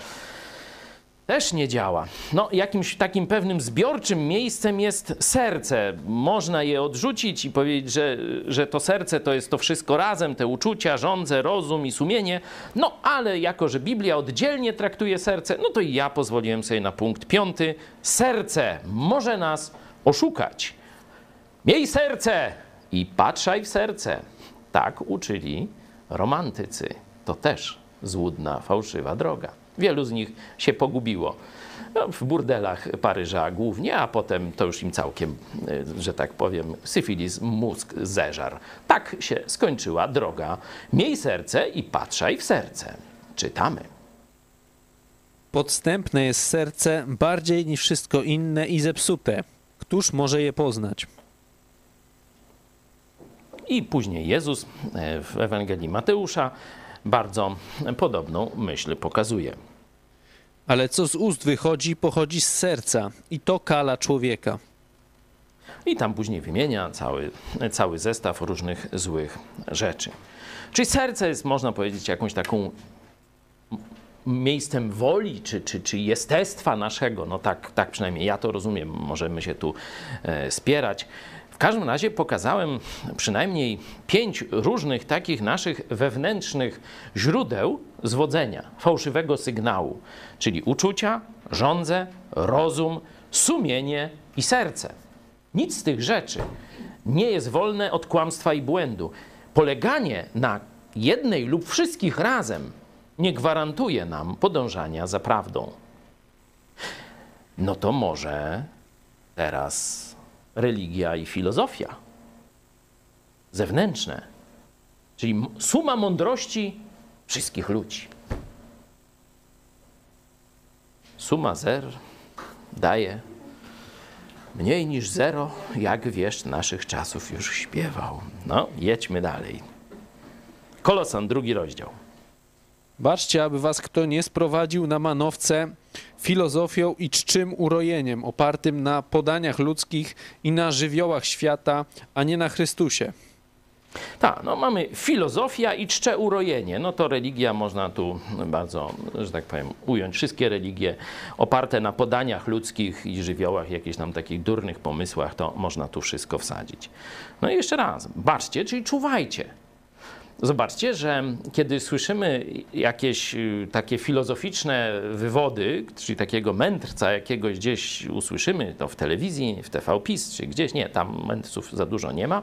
też nie działa. No, jakimś takim pewnym zbiorczym miejscem jest serce. Można je odrzucić i powiedzieć, że, że to serce to jest to wszystko razem, te uczucia, żądze, rozum i sumienie. No, ale jako, że Biblia oddzielnie traktuje serce, no to i ja pozwoliłem sobie na punkt piąty. Serce może nas oszukać. Miej serce i patrzaj w serce. Tak uczyli romantycy. To też złudna, fałszywa droga. Wielu z nich się pogubiło no, w burdelach Paryża głównie, a potem to już im całkiem, e, że tak powiem, syfilis mózg zeżar. Tak się skończyła droga. Miej serce i patrzaj w serce. Czytamy. Podstępne jest serce bardziej niż wszystko inne i zepsute. Któż może je poznać? I później Jezus e, w Ewangelii Mateusza bardzo podobną myśl pokazuje. Ale co z ust wychodzi, pochodzi z serca i to kala człowieka. I tam później wymienia cały, cały zestaw różnych złych rzeczy. Czyli serce jest, można powiedzieć, jakąś taką miejscem woli, czy, czy, czy jestestwa naszego. No tak, tak przynajmniej ja to rozumiem. Możemy się tu e, spierać. W każdym razie pokazałem przynajmniej pięć różnych takich naszych wewnętrznych źródeł zwodzenia, fałszywego sygnału, czyli uczucia, żądze, rozum, sumienie i serce. Nic z tych rzeczy nie jest wolne od kłamstwa i błędu. Poleganie na jednej lub wszystkich razem nie gwarantuje nam podążania za prawdą. No to może teraz religia i filozofia zewnętrzne, czyli suma mądrości wszystkich ludzi. Suma zer daje mniej niż zero, jak wiesz, naszych czasów już śpiewał. No, jedźmy dalej. Kolosan, drugi rozdział. Baczcie, aby was kto nie sprowadził na manowce filozofią i czczym urojeniem, opartym na podaniach ludzkich i na żywiołach świata, a nie na Chrystusie. Tak, no mamy filozofia i czcze urojenie. No to religia można tu bardzo, że tak powiem, ująć. Wszystkie religie oparte na podaniach ludzkich i żywiołach, jakichś tam takich durnych pomysłach, to można tu wszystko wsadzić. No i jeszcze raz, baczcie, czyli czuwajcie. Zobaczcie, że kiedy słyszymy jakieś y, takie filozoficzne wywody, czyli takiego mędrca jakiegoś gdzieś usłyszymy, to w telewizji, w TV PiS, czy gdzieś, nie, tam mędrców za dużo nie ma,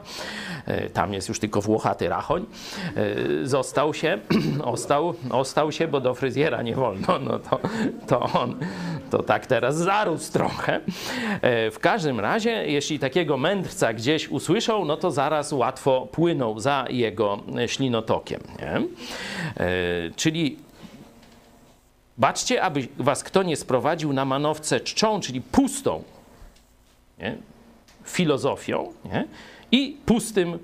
e, tam jest już tylko Włochaty Rachoń, e, został się, ostał, ostał się, bo do fryzjera nie wolno, no to, to on, to tak teraz zarósł trochę. E, w każdym razie, jeśli takiego mędrca gdzieś usłyszą, no to zaraz łatwo płyną za jego ślinotokiem. Nie? E, czyli baczcie, aby was kto nie sprowadził na manowce czczą, czyli pustą nie? filozofią nie? i pustym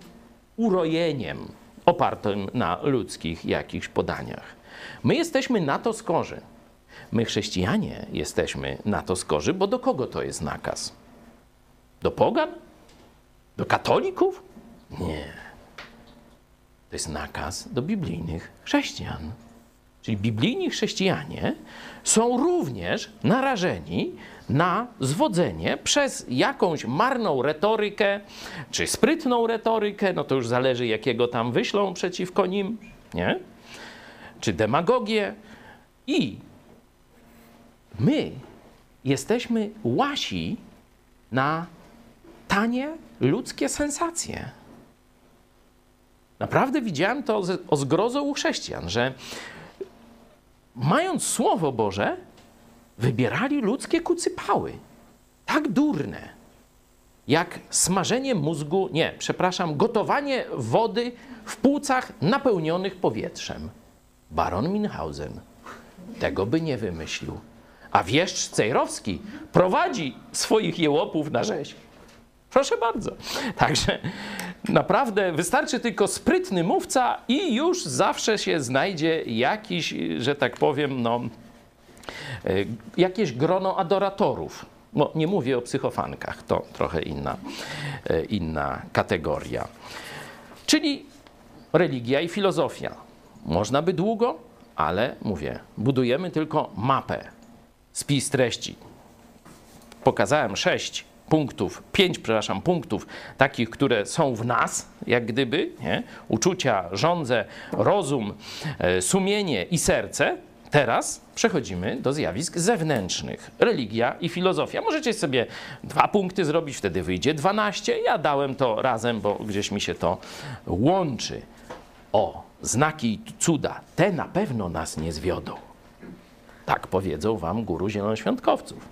urojeniem opartym na ludzkich jakichś podaniach. My jesteśmy na to skorzy. My, chrześcijanie, jesteśmy na to skorzy, bo do kogo to jest nakaz? Do pogan? Do katolików? Nie. To jest nakaz do biblijnych chrześcijan. Czyli biblijni chrześcijanie są również narażeni na zwodzenie przez jakąś marną retorykę, czy sprytną retorykę, no to już zależy jakiego tam wyślą przeciwko nim, nie? Czy demagogię i my jesteśmy łasi na tanie ludzkie sensacje. Naprawdę widziałem to o zgrozą u chrześcijan, że mając Słowo Boże, wybierali ludzkie kucypały. Tak durne, jak smażenie mózgu, nie, przepraszam, gotowanie wody w płucach napełnionych powietrzem. Baron Minhausen tego by nie wymyślił. A wieszcz Cejrowski prowadzi swoich jełopów na rzeź. Proszę bardzo. Także naprawdę wystarczy tylko sprytny mówca i już zawsze się znajdzie jakiś, że tak powiem, no, e, jakieś grono adoratorów. No, nie mówię o psychofankach, to trochę inna, e, inna kategoria. Czyli religia i filozofia. Można by długo, ale mówię, budujemy tylko mapę, spis treści. Pokazałem sześć punktów, pięć, przepraszam, punktów takich, które są w nas, jak gdyby, nie? uczucia, żądze, rozum, e, sumienie i serce. Teraz przechodzimy do zjawisk zewnętrznych. Religia i filozofia. Możecie sobie dwa punkty zrobić, wtedy wyjdzie 12. Ja dałem to razem, bo gdzieś mi się to łączy. O, znaki i cuda, te na pewno nas nie zwiodą. Tak powiedzą wam guru zielonoświątkowców.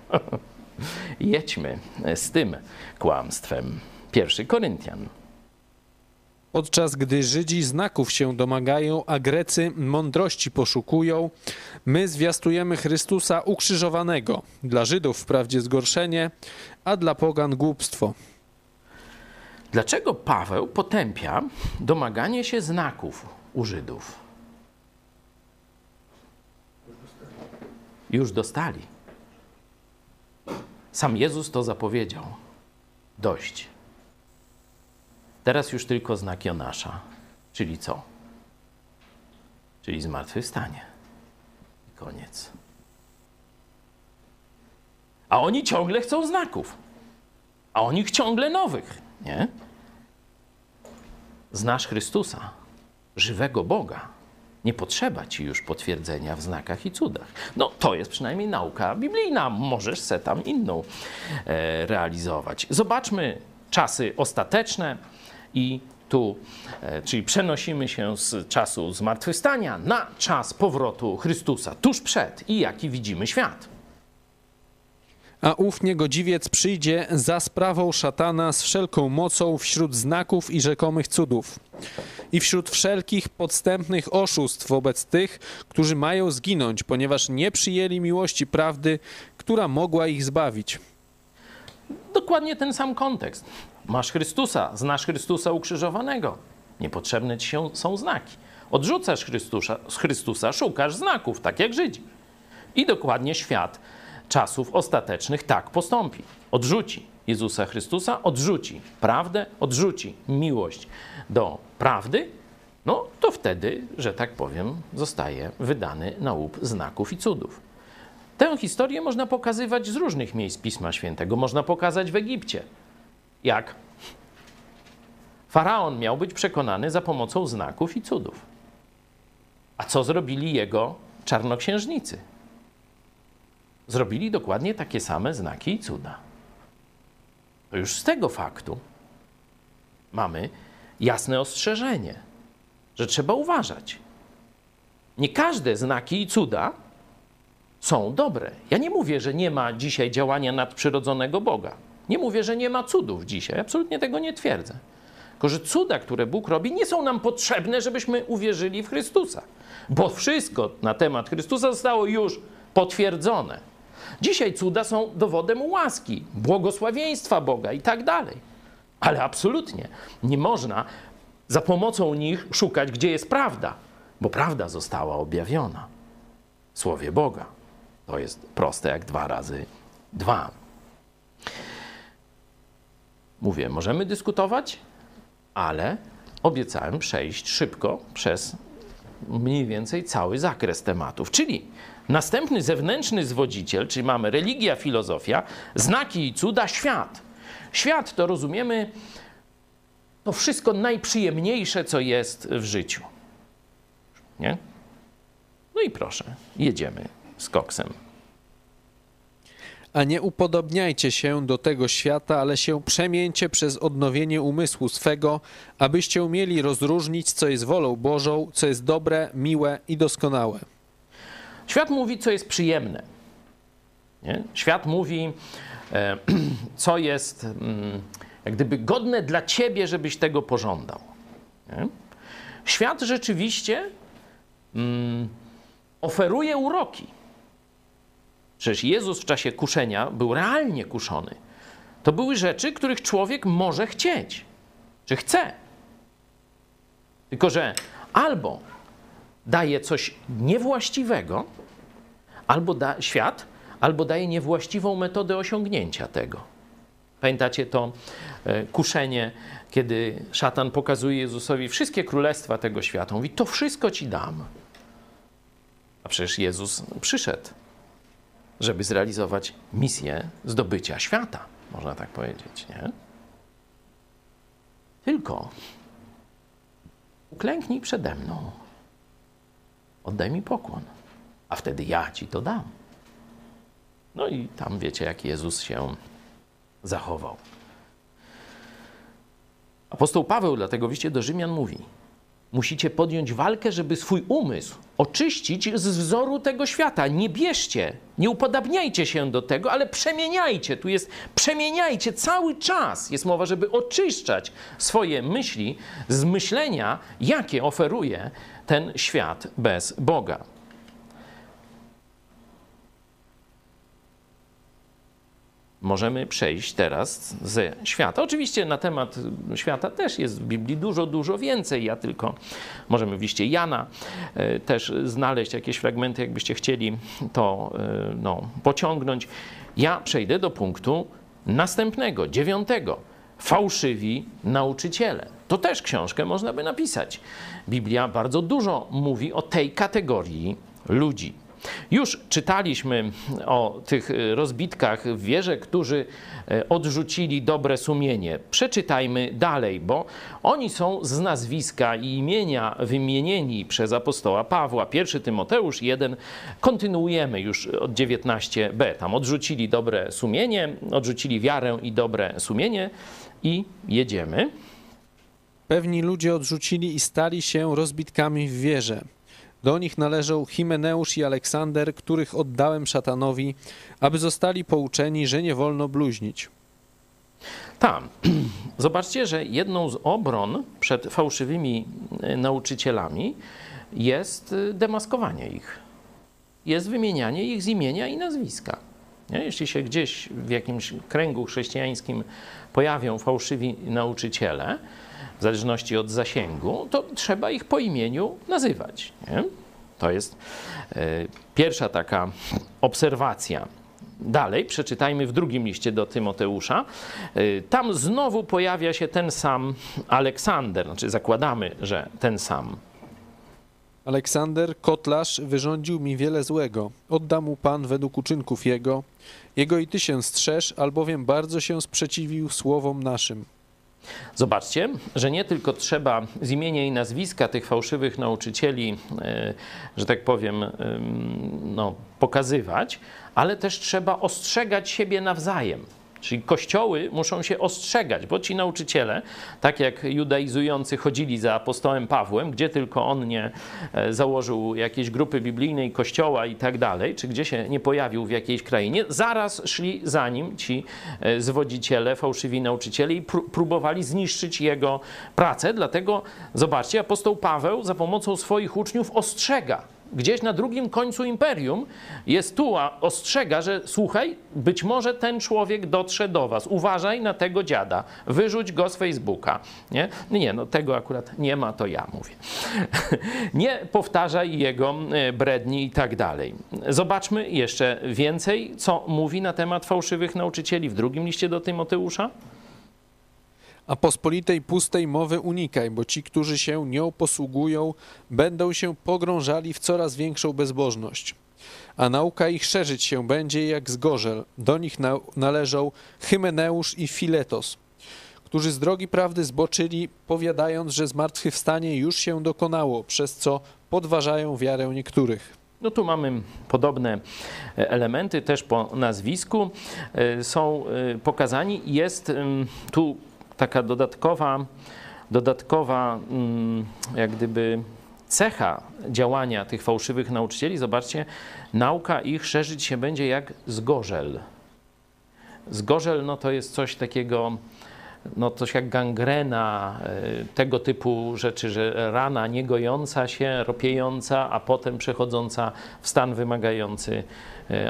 Jedźmy z tym kłamstwem. Pierwszy Koryntian. Podczas gdy Żydzi znaków się domagają, a Grecy mądrości poszukują, my zwiastujemy Chrystusa ukrzyżowanego. Dla Żydów wprawdzie zgorszenie, a dla pogan głupstwo. Dlaczego Paweł potępia domaganie się znaków u Żydów? Już dostali. Sam Jezus to zapowiedział. Dość. Teraz już tylko znak Jonasza. Czyli co? Czyli zmartwychwstanie. I koniec. A oni ciągle chcą znaków. A oni ciągle nowych. Nie? Znasz Chrystusa, żywego Boga. Nie potrzeba ci już potwierdzenia w znakach i cudach. No, to jest przynajmniej nauka biblijna. Możesz se tam inną e, realizować. Zobaczmy czasy ostateczne i tu, e, czyli przenosimy się z czasu zmartwychwstania na czas powrotu Chrystusa, tuż przed i jaki widzimy świat. A ów niegodziwiec przyjdzie za sprawą szatana z wszelką mocą wśród znaków i rzekomych cudów i wśród wszelkich podstępnych oszustw wobec tych, którzy mają zginąć, ponieważ nie przyjęli miłości prawdy, która mogła ich zbawić. Dokładnie ten sam kontekst. Masz Chrystusa, znasz Chrystusa ukrzyżowanego. Niepotrzebne ci się, są znaki. Odrzucasz Chrystusa, Chrystusa, szukasz znaków, tak jak Żydzi. I dokładnie świat czasów ostatecznych tak postąpi. Odrzuci Jezusa Chrystusa, odrzuci prawdę, odrzuci miłość do prawdy, no to wtedy, że tak powiem, zostaje wydany na łup znaków i cudów. Tę historię można pokazywać z różnych miejsc Pisma Świętego. Można pokazać w Egipcie. Jak? Faraon miał być przekonany za pomocą znaków i cudów. A co zrobili jego czarnoksiężnicy? Zrobili dokładnie takie same znaki i cuda. To już z tego faktu mamy jasne ostrzeżenie, że trzeba uważać. Nie każde znaki i cuda są dobre. Ja nie mówię, że nie ma dzisiaj działania nadprzyrodzonego Boga. Nie mówię, że nie ma cudów dzisiaj. Absolutnie tego nie twierdzę. Tylko, że cuda, które Bóg robi, nie są nam potrzebne, żebyśmy uwierzyli w Chrystusa. Bo wszystko na temat Chrystusa zostało już potwierdzone. Dzisiaj cuda są dowodem łaski, błogosławieństwa Boga i tak dalej. Ale absolutnie nie można za pomocą nich szukać, gdzie jest prawda, bo prawda została objawiona Słowie Boga. To jest proste jak dwa razy dwa. Mówię, możemy dyskutować, ale obiecałem przejść szybko przez mniej więcej cały zakres tematów. Czyli następny zewnętrzny zwodziciel, czyli mamy religia, filozofia, znaki i cuda, świat. Świat to rozumiemy to wszystko najprzyjemniejsze, co jest w życiu. Nie? No i proszę, jedziemy z koksem. A nie upodobniajcie się do tego świata, ale się przemieńcie przez odnowienie umysłu swego, abyście umieli rozróżnić, co jest wolą Bożą, co jest dobre, miłe i doskonałe. Świat mówi, co jest przyjemne. Nie? Świat mówi, e, co jest mm, jak gdyby godne dla ciebie, żebyś tego pożądał. Nie? Świat rzeczywiście mm, oferuje uroki. Przecież Jezus w czasie kuszenia był realnie kuszony. To były rzeczy, których człowiek może chcieć, czy chce. Tylko, że albo daje coś niewłaściwego, albo da, świat, albo daje niewłaściwą metodę osiągnięcia tego. Pamiętacie to e, kuszenie, kiedy szatan pokazuje Jezusowi wszystkie królestwa tego świata. Mówi, to wszystko ci dam. A przecież Jezus przyszedł, żeby zrealizować misję zdobycia świata, można tak powiedzieć, nie? Tylko uklęknij przede mną, oddaj mi pokłon, a wtedy ja ci to dam. No i tam wiecie, jak Jezus się zachował. Apostoł Paweł dlatego w liście do Rzymian mówi: Musicie podjąć walkę, żeby swój umysł oczyścić z wzoru tego świata. Nie bierzcie, nie upodabniajcie się do tego, ale przemieniajcie. Tu jest przemieniajcie cały czas. Jest mowa, żeby oczyszczać swoje myśli z myślenia, jakie oferuje ten świat bez Boga. możemy przejść teraz ze świata. Oczywiście na temat świata też jest w Biblii dużo, dużo więcej. Ja tylko możemy w liście Jana e, też znaleźć jakieś fragmenty, jakbyście chcieli to e, no, pociągnąć. Ja przejdę do punktu następnego, dziewiątego. Fałszywi nauczyciele. To też książkę można by napisać. Biblia bardzo dużo mówi o tej kategorii ludzi. Już czytaliśmy o tych rozbitkach w wierze, którzy e, odrzucili dobre sumienie. Przeczytajmy dalej, bo oni są z nazwiska i imienia wymienieni przez apostoła Pawła. Pierwszy Tymoteusz 1. Kontynuujemy już od 19b. Tam odrzucili dobre sumienie, odrzucili wiarę i dobre sumienie i jedziemy. Pewni ludzie odrzucili i stali się rozbitkami w wierze. Do nich należą Himeneusz i Aleksander, których oddałem szatanowi, aby zostali pouczeni, że nie wolno bluźnić. Tam. Zobaczcie, że jedną z obron przed fałszywymi e, nauczycielami jest e, demaskowanie ich. Jest wymienianie ich z imienia i nazwiska. Jeśli się gdzieś w jakimś kręgu chrześcijańskim pojawią fałszywi nauczyciele, w zależności od zasięgu, to trzeba ich po imieniu nazywać. Nie? To jest e, pierwsza taka obserwacja. Dalej przeczytajmy w drugim liście do Tymoteusza. E, tam znowu pojawia się ten sam Aleksander, znaczy zakładamy, że ten sam. Aleksander, kotlarz, wyrządził mi wiele złego. Odda mu Pan według uczynków jego. Jego i ty się strzeż, albowiem bardzo się sprzeciwił słowom naszym. Zobaczcie, że nie tylko trzeba z imienia i nazwiska tych fałszywych nauczycieli, e, że tak powiem, no, pokazywać, ale też trzeba ostrzegać siebie nawzajem. Czyli kościoły muszą się ostrzegać, bo ci nauczyciele, tak jak judaizujący chodzili za apostołem Pawłem, gdzie tylko on nie e, założył jakiejś grupy biblijnej, kościoła i tak dalej, czy gdzie się nie pojawił w jakiejś krainie, zaraz szli za nim ci e, zwodziciele, fałszywi nauczyciele i próbowali zniszczyć jego pracę. Dlatego zobaczcie, apostoł Paweł za pomocą swoich uczniów ostrzega gdzieś na drugim końcu imperium jest tu, a ostrzega, że słuchaj, być może ten człowiek dotrze do was. Uważaj na tego dziada. Wyrzuć go z Facebooka. Nie, nie no tego akurat nie ma, to ja mówię. nie powtarzaj jego e, bredni i tak dalej. Zobaczmy jeszcze więcej, co mówi na temat fałszywych nauczycieli w drugim liście do Tymoteusza. A pospolitej pustej mowy unikaj, bo ci, którzy się nią posługują, będą się pogrążali w coraz większą bezbożność. A nauka ich szerzyć się będzie jak zgorzel. Do nich na należą Hymeneusz i Filetos, którzy z drogi prawdy zboczyli, powiadając, że zmartwychwstanie już się dokonało, przez co podważają wiarę niektórych. No tu mamy podobne elementy, też po nazwisku e, są e, pokazani. Jest tu taka dodatkowa, dodatkowa mm, jak gdyby cecha działania tych fałszywych nauczycieli, zobaczcie, nauka ich szerzyć się będzie jak zgorzel. Zgorzel no to jest coś takiego, no coś jak gangrena, e, tego typu rzeczy, że rana niegojąca się, ropiejąca, a potem przechodząca w stan wymagający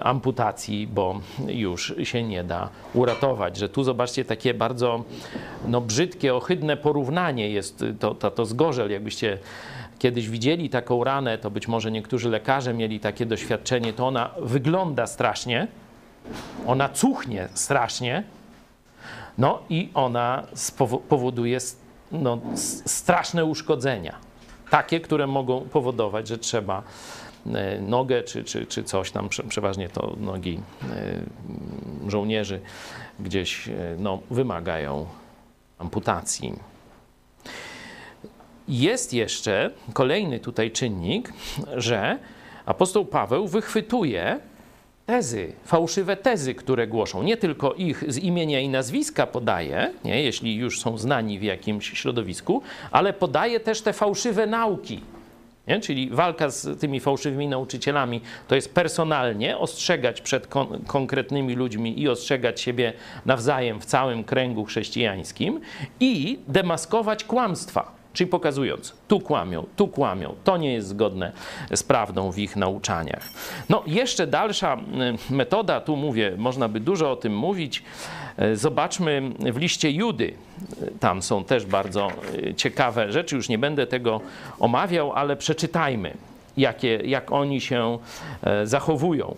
amputacji, bo już się nie da uratować. Że tu zobaczcie takie bardzo no, brzydkie, ohydne porównanie jest to, to, to zgorzel, jakbyście kiedyś widzieli taką ranę, to być może niektórzy lekarze mieli takie doświadczenie, to ona wygląda strasznie, ona cuchnie strasznie, no i ona powoduje no, straszne uszkodzenia. Takie, które mogą powodować, że trzeba E, nogę czy, czy, czy coś tam, przeważnie to nogi e, żołnierzy gdzieś e, no, wymagają amputacji. Jest jeszcze kolejny tutaj czynnik, że apostoł Paweł wychwytuje tezy, fałszywe tezy, które głoszą. Nie tylko ich z imienia i nazwiska podaje, nie, jeśli już są znani w jakimś środowisku, ale podaje też te fałszywe nauki, nie? Czyli walka z tymi fałszywymi nauczycielami to jest personalnie ostrzegać przed kon konkretnymi ludźmi i ostrzegać siebie nawzajem w całym kręgu chrześcijańskim i demaskować kłamstwa. Czyli pokazując, tu kłamią, tu kłamią, to nie jest zgodne z prawdą w ich nauczaniach. No, jeszcze dalsza y, metoda, tu mówię, można by dużo o tym mówić. Y, zobaczmy w liście Judy. Y, tam są też bardzo ciekawe rzeczy, już nie będę tego omawiał, ale przeczytajmy, jakie, jak oni się zachowują.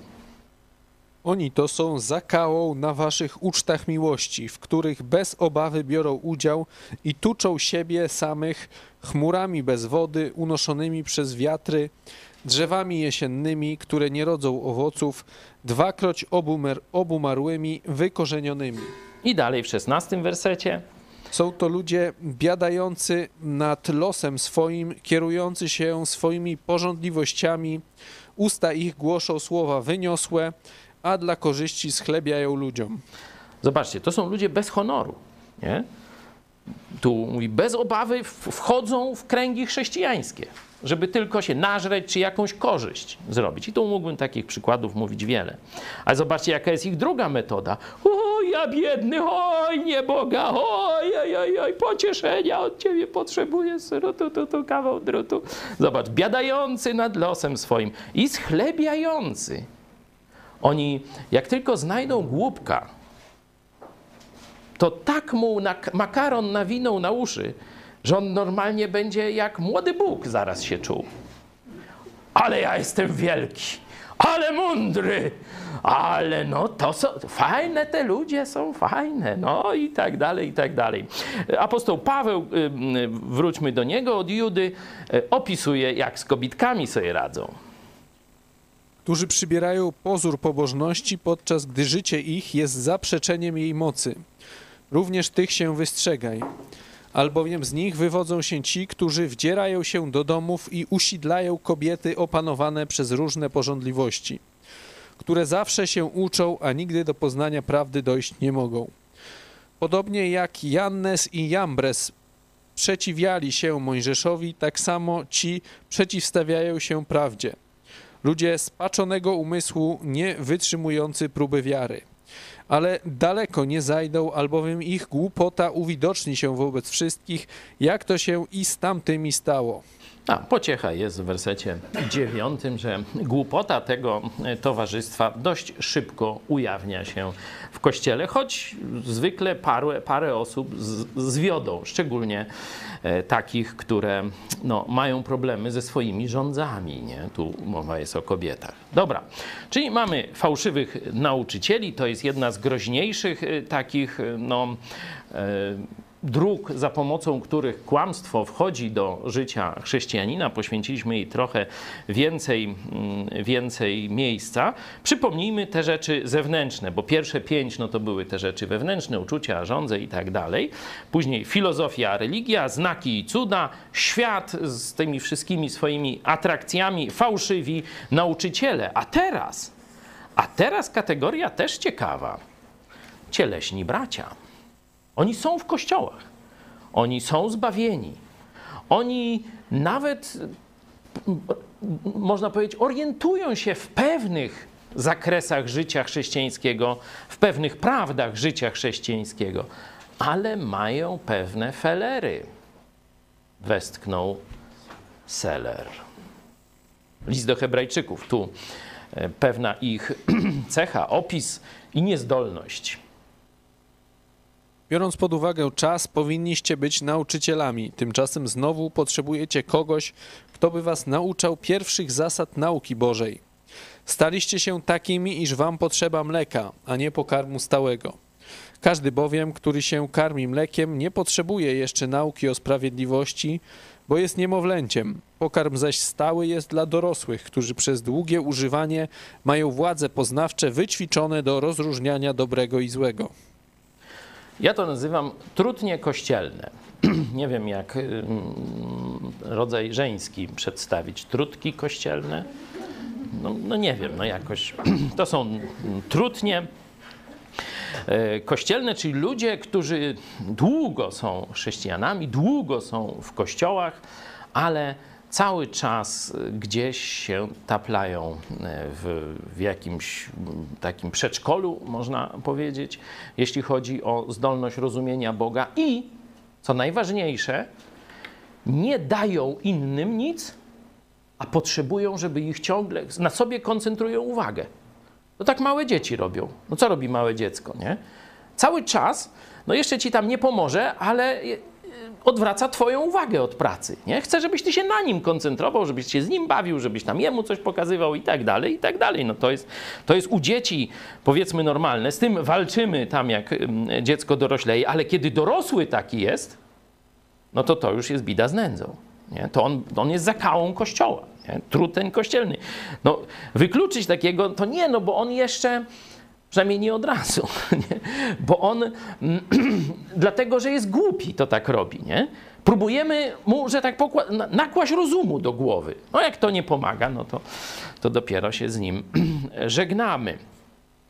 Oni to są zakałą na waszych ucztach miłości, w których bez obawy biorą udział i tuczą siebie samych chmurami bez wody, unoszonymi przez wiatry, drzewami jesiennymi, które nie rodzą owoców, dwakroć obumer, obumarłymi, wykorzenionymi. I dalej w szesnastym wersecie. Są to ludzie biadający nad losem swoim, kierujący się swoimi porządliwościami. Usta ich głoszą słowa wyniosłe, a dla korzyści schlebiają ludziom. Zobaczcie, to są ludzie bez honoru. Nie? Tu mówi, bez obawy wchodzą w kręgi chrześcijańskie, żeby tylko się nażreć czy jakąś korzyść zrobić. I tu mógłbym takich przykładów mówić wiele. Ale zobaczcie, jaka jest ich druga metoda. O, ja biedny, oj, nie Boga, oj, oj, oj, oj, pocieszenia od ciebie potrzebuję, synu, tu, tu, tu, kawał drutu. Zobacz, biadający nad losem swoim i schlebiający. Oni, jak tylko znajdą głupka, to tak mu na, makaron nawinął na uszy, że on normalnie będzie jak młody Bóg zaraz się czuł. Ale ja jestem wielki, ale mądry, ale no to są, fajne te ludzie są fajne, no i tak dalej, i tak dalej. Apostoł Paweł, wróćmy do niego, od Judy, y, opisuje jak z kobitkami sobie radzą. Którzy przybierają pozór pobożności, podczas gdy życie ich jest zaprzeczeniem jej mocy. Również tych się wystrzegaj, albowiem z nich wywodzą się ci, którzy wdzierają się do domów i usidlają kobiety opanowane przez różne porządliwości, które zawsze się uczą, a nigdy do poznania prawdy dojść nie mogą. Podobnie jak Jannes i Jambres przeciwiali się Mojżeszowi, tak samo ci przeciwstawiają się prawdzie. Ludzie spaczonego umysłu, nie wytrzymujący próby wiary. Ale daleko nie zajdą, albowiem ich głupota uwidoczni się wobec wszystkich, jak to się i z tamtymi stało. A, pociecha jest w wersecie dziewiątym, że głupota tego towarzystwa dość szybko ujawnia się w kościele, choć zwykle parę, parę osób zwiodą, szczególnie e, takich, które no, mają problemy ze swoimi rządzami. Nie? Tu mowa jest o kobietach. Dobra, czyli mamy fałszywych nauczycieli, to jest jedna z groźniejszych e, takich no, e, dróg, za pomocą których kłamstwo wchodzi do życia chrześcijanina. Poświęciliśmy jej trochę więcej, mm, więcej miejsca. Przypomnijmy te rzeczy zewnętrzne, bo pierwsze pięć no to były te rzeczy wewnętrzne, uczucia, żądze i tak dalej. Później filozofia, religia, znaki i cuda, świat z tymi wszystkimi swoimi atrakcjami, fałszywi nauczyciele. A teraz, a teraz kategoria też ciekawa. Cieleśni bracia. Oni są w kościołach. Oni są zbawieni. Oni nawet, można powiedzieć, orientują się w pewnych zakresach życia chrześcijańskiego, w pewnych prawdach życia chrześcijańskiego, ale mają pewne felery. Westchnął Seller. List do Hebrajczyków. Tu e, pewna ich cecha, opis i niezdolność. Biorąc pod uwagę czas, powinniście być nauczycielami. Tymczasem znowu potrzebujecie kogoś, kto by was nauczał pierwszych zasad nauki Bożej. Staliście się takimi, iż wam potrzeba mleka, a nie pokarmu stałego. Każdy bowiem, który się karmi mlekiem, nie potrzebuje jeszcze nauki o sprawiedliwości, bo jest niemowlęciem. Pokarm zaś stały jest dla dorosłych, którzy przez długie używanie mają władze poznawcze wyćwiczone do rozróżniania dobrego i złego. Ja to nazywam trutnie kościelne. Nie wiem, jak rodzaj żeński przedstawić. Trutki kościelne? No, no nie wiem, no jakoś. To są trutnie e, kościelne, czyli ludzie, którzy długo są chrześcijanami, długo są w kościołach, ale cały czas gdzieś się taplają e, w, w jakimś takim przedszkolu, można powiedzieć, jeśli chodzi o zdolność rozumienia Boga i, co najważniejsze, nie dają innym nic, a potrzebują, żeby ich ciągle, na sobie koncentrują uwagę. No tak małe dzieci robią. No co robi małe dziecko, nie? Cały czas, no jeszcze ci tam nie pomoże, ale odwraca twoją uwagę od pracy. Nie? Chce, żebyś ty się na nim koncentrował, żebyś się z nim bawił, żebyś tam jemu coś pokazywał i tak dalej, i tak dalej. No to jest, to jest u dzieci, powiedzmy, normalne. Z tym walczymy tam, jak mm, dziecko dorośleje, ale kiedy dorosły taki jest, no to to już jest bida z nędzą. Nie? To on, on jest zakałą kościoła. Nie? Truteń kościelny. No, wykluczyć takiego, to nie, no bo on jeszcze Przynajmniej nie od razu, nie? bo on, dlatego że jest głupi, to tak robi. Nie? Próbujemy mu, że tak pokła- nakłaść rozumu do głowy. No jak to nie pomaga, no to, to dopiero się z nim żegnamy.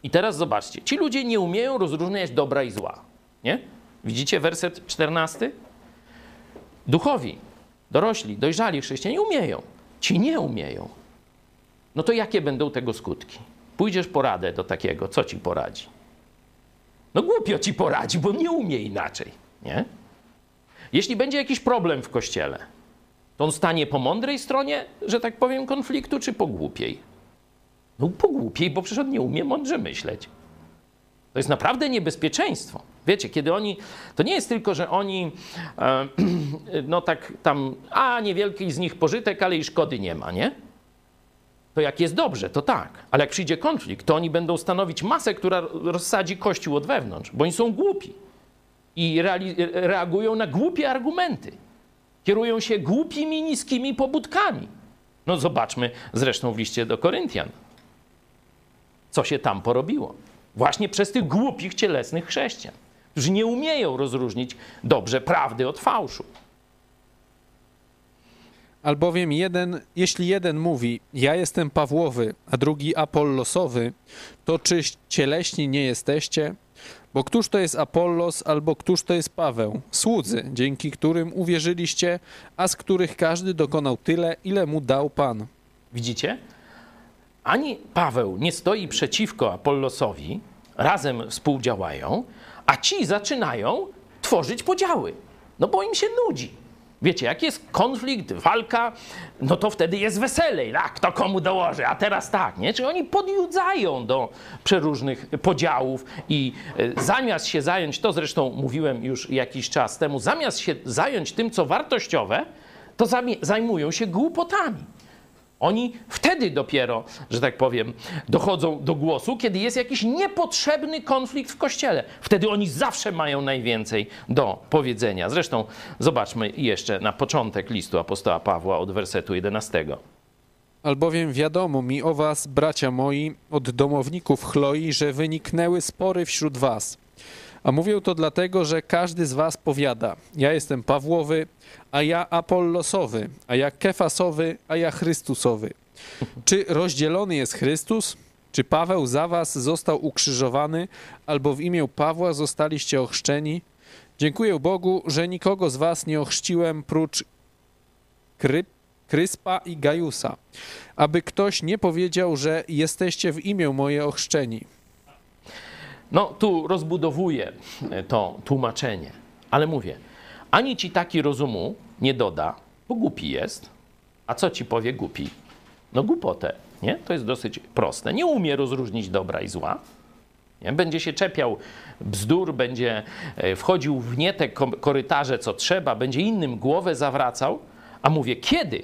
I teraz zobaczcie, ci ludzie nie umieją rozróżniać dobra i zła. Nie? Widzicie werset 14? Duchowi, dorośli, dojrzali chrześcijanie umieją. Ci nie umieją. No to jakie będą tego skutki? Pójdziesz poradę do takiego, co ci poradzi? No głupio ci poradzi, bo nie umie inaczej, nie? Jeśli będzie jakiś problem w kościele, to on stanie po mądrej stronie, że tak powiem, konfliktu, czy po głupiej? No po głupiej, bo przecież on nie umie mądrze myśleć. To jest naprawdę niebezpieczeństwo. Wiecie, kiedy oni, to nie jest tylko, że oni, e, no tak tam, a niewielki z nich pożytek, ale i szkody nie ma, nie? To jak jest dobrze, to tak. Ale jak przyjdzie konflikt, to oni będą stanowić masę, która rozsadzi Kościół od wewnątrz, bo oni są głupi i reagują na głupie argumenty. Kierują się głupimi, niskimi pobudkami. No zobaczmy zresztą w liście do Koryntian, co się tam porobiło. Właśnie przez tych głupich, cielesnych chrześcijan, którzy nie umieją rozróżnić dobrze prawdy od fałszu. Albowiem jeden, jeśli jeden mówi, ja jestem Pawłowy, a drugi Apollosowy, to czy cieleśni nie jesteście? Bo któż to jest Apollos, albo któż to jest Paweł? Słudzy, dzięki którym uwierzyliście, a z których każdy dokonał tyle, ile mu dał Pan. Widzicie? Ani Paweł nie stoi przeciwko Apollosowi, razem współdziałają, a ci zaczynają tworzyć podziały. No bo im się nudzi. Wiecie, jak jest konflikt, walka, no to wtedy jest weselej, tak, kto komu dołoży, a teraz tak, nie? Czyli oni podjudzają do przeróżnych podziałów i e, zamiast się zająć, to zresztą mówiłem już jakiś czas temu, zamiast się zająć tym, co wartościowe, to zajmują się głupotami. Oni wtedy dopiero, że tak powiem, dochodzą do głosu, kiedy jest jakiś niepotrzebny konflikt w kościele. Wtedy oni zawsze mają najwięcej do powiedzenia. Zresztą zobaczmy jeszcze na początek listu apostoła Pawła od wersetu 11. Albowiem wiadomo mi o was, bracia moi, od domowników Chloi, że wyniknęły spory wśród was a mówię to dlatego, że każdy z was powiada: Ja jestem Pawłowy, a ja Apollosowy, a ja Kefasowy, a ja Chrystusowy. Czy rozdzielony jest Chrystus? Czy Paweł za was został ukrzyżowany, albo w imię Pawła zostaliście ochrzczeni? Dziękuję Bogu, że nikogo z was nie ochrzciłem prócz Kryp, Kryspa i Gajusa, aby ktoś nie powiedział, że jesteście w imię moje ochrzczeni. No, tu rozbudowuję e, to tłumaczenie, ale mówię, ani ci taki rozumu nie doda, bo głupi jest. A co ci powie głupi? No głupotę, nie? To jest dosyć proste. Nie umie rozróżnić dobra i zła. Nie? Będzie się czepiał bzdur, będzie e, wchodził w nie te korytarze, co trzeba, będzie innym głowę zawracał. A mówię, kiedy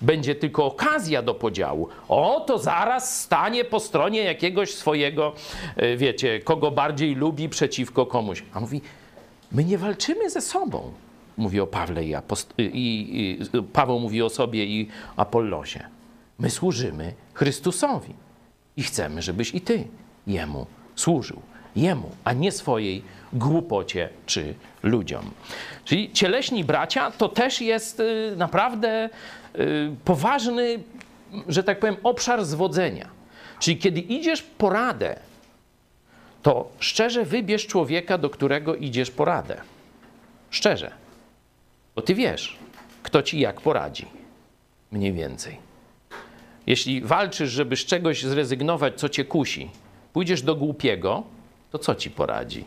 będzie tylko okazja do podziału, o to zaraz stanie po stronie jakiegoś swojego, e, wiecie, kogo bardziej lubi przeciwko komuś. A mówi, my nie walczymy ze sobą. Mówi o Pawle i, Apost- i, i Paweł mówi o sobie i Apollosie. My służymy Chrystusowi i chcemy, żebyś i ty Jemu służył. Jemu, a nie swojej głupocie czy ludziom. Czyli cieleśni bracia to też jest y, naprawdę poważny, że tak powiem, obszar zwodzenia. Czyli kiedy idziesz poradę, to szczerze wybierz człowieka, do którego idziesz poradę. Szczerze. Bo ty wiesz, kto ci jak poradzi. Mniej więcej. Jeśli walczysz, żeby z czegoś zrezygnować, co cię kusi, pójdziesz do głupiego, to co ci poradzi?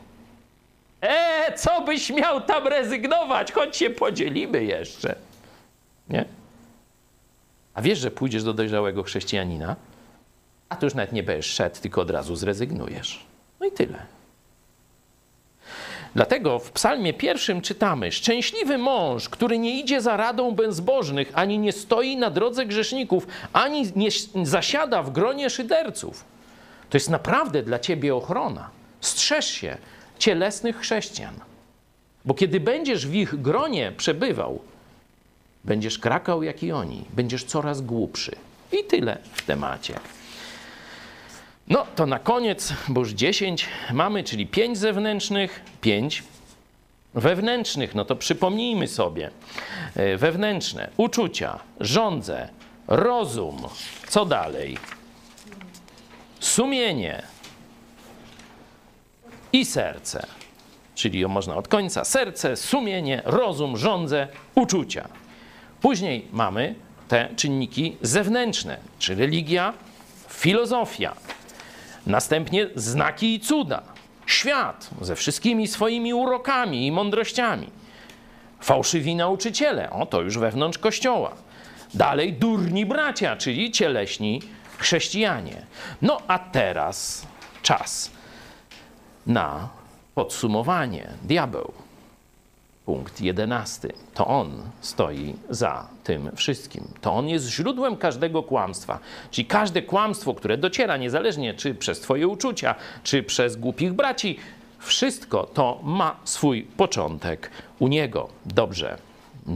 E, co byś miał tam rezygnować? Choć się podzielimy jeszcze. Nie? A wiesz, że pójdziesz do dojrzałego chrześcijanina, a tu już nawet nie będziesz szedł, tylko od razu zrezygnujesz. No i tyle. Dlatego w Psalmie pierwszym czytamy: Szczęśliwy mąż, który nie idzie za radą bezbożnych, ani nie stoi na drodze grzeszników, ani nie zasiada w gronie szyderców. To jest naprawdę dla ciebie ochrona. Strzeż się cielesnych chrześcijan. Bo kiedy będziesz w ich gronie przebywał, będziesz krakał jak i oni, będziesz coraz głupszy. I tyle w temacie. No to na koniec, bo już 10 mamy, czyli 5 zewnętrznych, 5 wewnętrznych. No to przypomnijmy sobie. E, Wewnętrzne, uczucia, żądze, rozum. Co dalej? Sumienie i serce. Czyli można od końca serce, sumienie, rozum, żądze, uczucia. Później mamy te czynniki zewnętrzne, czy religia, filozofia, Następnie znaki i cuda. Świat ze wszystkimi swoimi urokami i mądrościami. Fałszywi nauczyciele, o to już wewnątrz kościoła. Dalej durni bracia, czyli cieleśni chrześcijanie. No a teraz czas na podsumowanie. Diabeł punkt jedenasty. To on stoi za tym wszystkim. To on jest źródłem każdego kłamstwa. Czyli każde kłamstwo, które dociera, niezależnie czy przez Twoje uczucia, czy przez głupich braci, wszystko to ma swój początek u niego. Dobrze.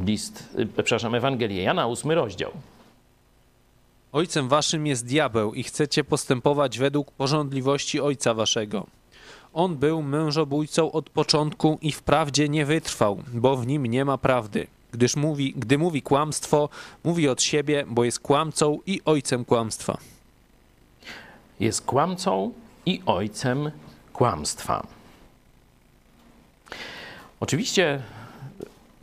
List, y, przepraszam, Ewangelię Jana, ósmy rozdział. Ojcem waszym jest diabeł i chcecie postępować według porządliwości ojca waszego. On był mężobójcą od początku i wprawdzie nie wytrwał, bo w nim nie ma prawdy. Gdyż mówi, gdy mówi kłamstwo, mówi od siebie, bo jest kłamcą i ojcem kłamstwa. Jest kłamcą i ojcem kłamstwa. Oczywiście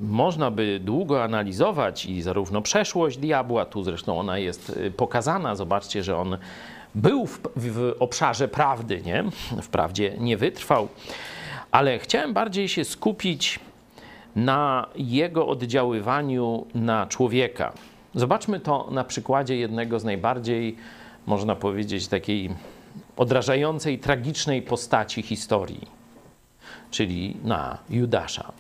można by długo analizować i zarówno przeszłość diabła, tu zresztą ona jest y, pokazana. Zobaczcie, że on był w, w obszarze prawdy, nie? Wprawdzie nie wytrwał, ale chciałem bardziej się skupić na jego oddziaływaniu na człowieka. Zobaczmy to na przykładzie jednego z najbardziej, można powiedzieć, takiej odrażającej, tragicznej postaci historii, czyli na Judasza.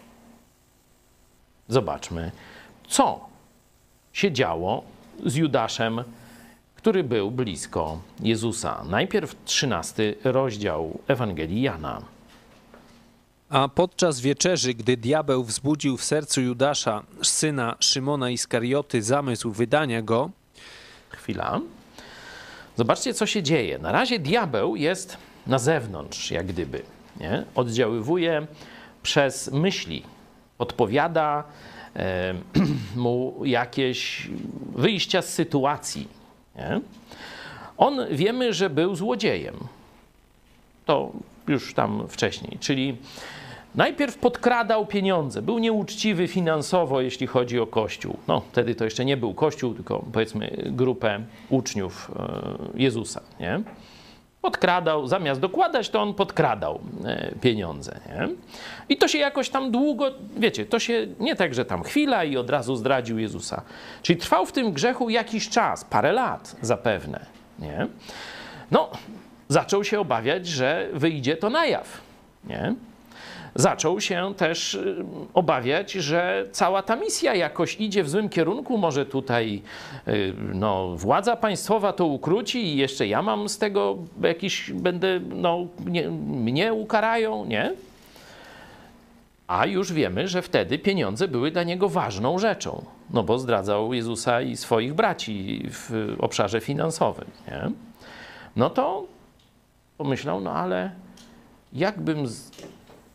Zobaczmy, co się działo z Judaszem który był blisko Jezusa. Najpierw 13 rozdział Ewangelii Jana. A podczas wieczerzy, gdy diabeł wzbudził w sercu Judasza, syna Szymona Iskarioty, zamysł wydania go, Chwila. Zobaczcie, co się dzieje. Na razie diabeł jest na zewnątrz, jak gdyby. Nie? Oddziaływuje przez myśli, odpowiada e, mu jakieś wyjścia z sytuacji nie? On wiemy, że był złodziejem. To już tam wcześniej. Czyli najpierw podkradał pieniądze, był nieuczciwy finansowo, jeśli chodzi o Kościół. No, wtedy to jeszcze nie był Kościół, tylko powiedzmy grupę uczniów e, Jezusa. Nie? Podkradał, zamiast dokładać, to on podkradał e, pieniądze. Nie? I to się jakoś tam długo, wiecie, to się nie tak, że tam chwila i od razu zdradził Jezusa. Czyli trwał w tym grzechu jakiś czas, parę lat zapewne. Nie? No, zaczął się obawiać, że wyjdzie to na jaw. Nie? Zaczął się też y, obawiać, że cała ta misja jakoś idzie w złym kierunku. Może tutaj y, no, władza państwowa to ukróci i jeszcze ja mam z tego jakiś, będę, no, nie, mnie ukarają, nie? A już wiemy, że wtedy pieniądze były dla niego ważną rzeczą, no bo zdradzał Jezusa i swoich braci w obszarze finansowym. Nie? No to pomyślał, no ale jakbym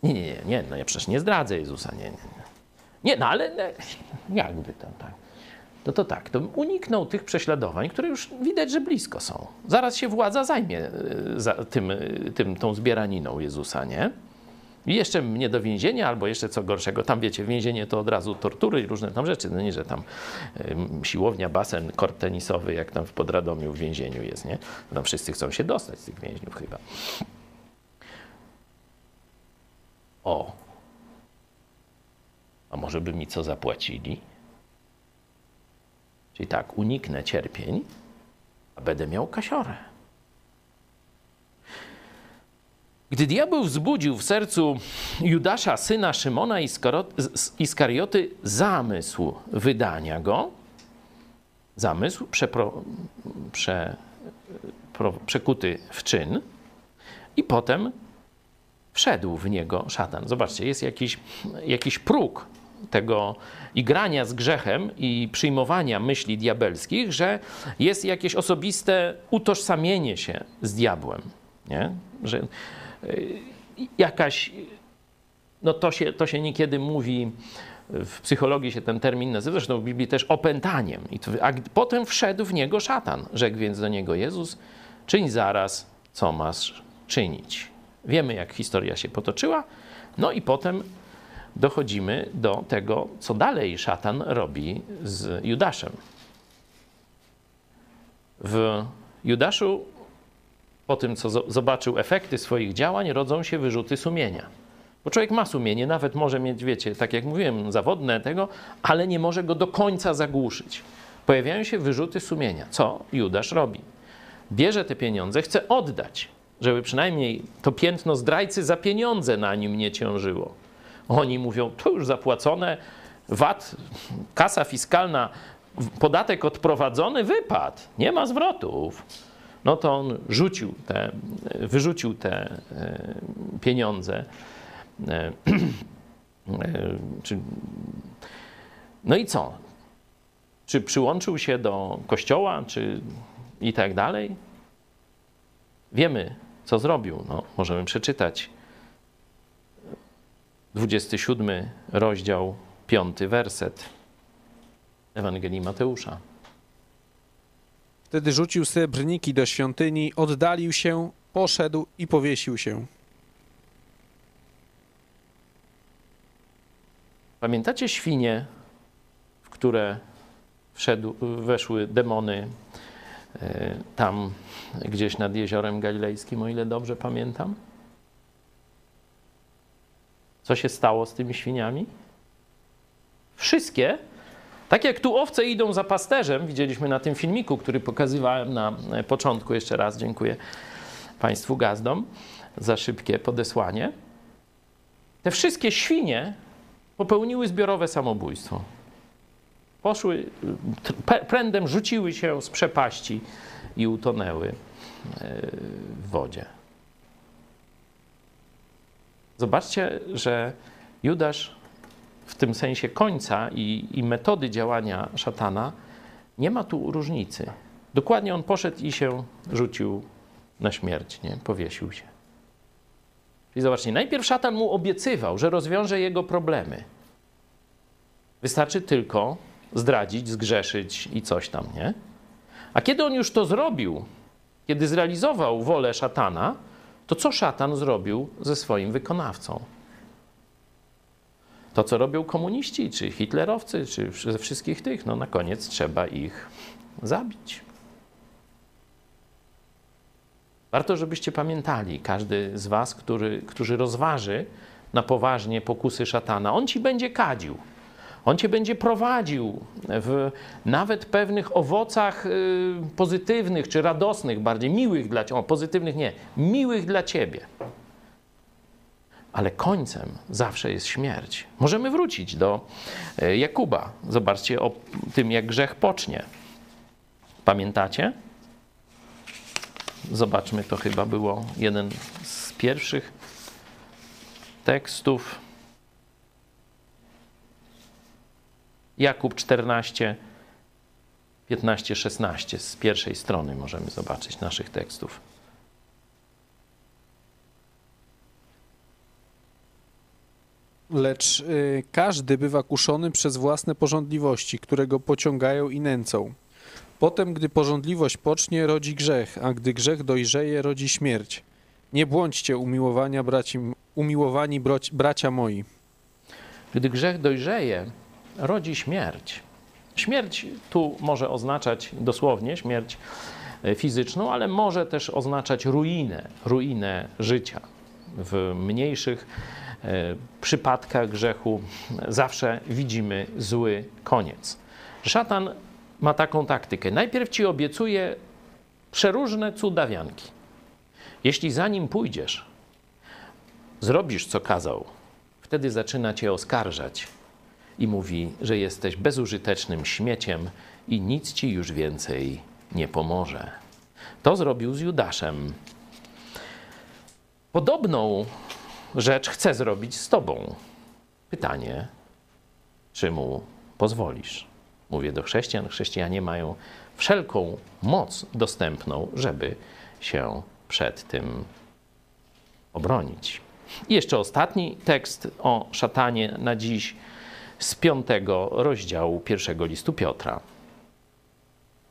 nie, nie, nie, nie, no ja przecież nie zdradzę Jezusa, nie, nie. Nie, nie no ale nie, jakby to tak. No to tak, to uniknął tych prześladowań, które już widać, że blisko są. Zaraz się władza zajmie e, za tym, e, tym, tą zbieraniną Jezusa, nie? I jeszcze mnie do więzienia, albo jeszcze co gorszego, tam wiecie, więzienie to od razu tortury i różne tam rzeczy, no nie, że tam y, siłownia, basen, kort tenisowy, jak tam w Podradomiu w więzieniu jest, nie? Tam wszyscy chcą się dostać z tych więźniów chyba. O, a może by mi co zapłacili? Czyli tak, uniknę cierpień, a będę miał kasiorę. Gdy diabeł wzbudził w sercu Judasza, syna Szymona Iskarioty, zamysł wydania go, zamysł przepro, prze, pro, przekuty w czyn, i potem wszedł w niego szatan. Zobaczcie, jest jakiś, jakiś próg tego igrania z grzechem i przyjmowania myśli diabelskich, że jest jakieś osobiste utożsamienie się z diabłem. Nie? Że y, jakaś, no to się, to się niekiedy mówi, w psychologii się ten termin nazywa, zresztą w Biblii też opętaniem. I to, a potem wszedł w niego szatan. Rzekł więc do niego Jezus, czyń zaraz, co masz czynić. Wiemy, jak historia się potoczyła. No i potem dochodzimy do tego, co dalej szatan robi z Judaszem. W Judaszu, po tym co zobaczył efekty swoich działań, rodzą się wyrzuty sumienia. Bo człowiek ma sumienie, nawet może mieć, wiecie, tak jak mówiłem, zawodne tego, ale nie może go do końca zagłuszyć. Pojawiają się wyrzuty sumienia. Co Judasz robi? Bierze te pieniądze, chce oddać, żeby przynajmniej to piętno zdrajcy za pieniądze na nim nie ciążyło. Oni mówią, to już zapłacone, VAT, kasa fiskalna, podatek odprowadzony, wypadł, nie ma zwrotów. No to on rzucił te, wyrzucił te e, pieniądze. E, no i co? Czy przyłączył się do kościoła, czy i tak dalej? Wiemy, co zrobił. No, możemy przeczytać 27 rozdział, 5 werset Ewangelii Mateusza. Wtedy rzucił srebrniki do świątyni, oddalił się, poszedł i powiesił się. Pamiętacie świnie, w które wszedł, weszły demony tam gdzieś nad jeziorem galilejskim, o ile dobrze pamiętam? Co się stało z tymi świniami? Wszystkie, tak jak tu owce idą za pasterzem, widzieliśmy na tym filmiku, który pokazywałem na początku, jeszcze raz dziękuję Państwu gazdom za szybkie podesłanie. Te wszystkie świnie popełniły zbiorowe samobójstwo. Poszły, prędem rzuciły się z przepaści i utonęły e, w wodzie. Zobaczcie, że Judasz w tym sensie końca i, i metody działania szatana nie ma tu różnicy. Dokładnie on poszedł i się rzucił na śmierć, nie? powiesił się. Czyli zobaczcie, najpierw szatan mu obiecywał, że rozwiąże jego problemy. Wystarczy tylko zdradzić, zgrzeszyć i coś tam, nie? A kiedy on już to zrobił, kiedy zrealizował wolę szatana, to co szatan zrobił ze swoim wykonawcą? To, co robią komuniści, czy hitlerowcy, czy ze wszystkich tych, no na koniec trzeba ich zabić. Warto, żebyście pamiętali, każdy z Was, który, którzy rozważy na poważnie pokusy szatana, on ci będzie kadził. On cię będzie prowadził w nawet pewnych owocach y, pozytywnych czy radosnych, bardziej miłych dla ciebie. O, pozytywnych nie, miłych dla ciebie. Ale końcem zawsze jest śmierć. Możemy wrócić do y, Jakuba. Zobaczcie o tym, jak grzech pocznie. Pamiętacie? Zobaczmy, to chyba było jeden z pierwszych tekstów. Jakub 14, 15, 16 z pierwszej strony możemy zobaczyć naszych tekstów. Lecz y, każdy bywa kuszony przez własne porządliwości, które go pociągają i nęcą. Potem, gdy porządliwość pocznie, rodzi grzech, a gdy grzech dojrzeje, rodzi śmierć. Nie błądźcie umiłowania braci, umiłowani bracia moi. Gdy grzech dojrzeje, rodzi śmierć. Śmierć tu może oznaczać dosłownie śmierć e, fizyczną, ale może też oznaczać ruinę, ruinę życia. W mniejszych e, przypadkach grzechu zawsze widzimy zły koniec. Szatan ma taką taktykę. Najpierw ci obiecuje przeróżne cudawianki. Jeśli za nim pójdziesz, zrobisz, co kazał, wtedy zaczyna cię oskarżać i mówi, że jesteś bezużytecznym śmieciem i nic ci już więcej nie pomoże. To zrobił z Judaszem. Podobną rzecz chce zrobić z tobą. Pytanie, czy mu pozwolisz? Mówię do chrześcijan. Chrześcijanie mają wszelką moc dostępną, żeby się przed tym obronić. I jeszcze ostatni tekst o szatanie na dziś z piątego rozdziału pierwszego listu Piotra.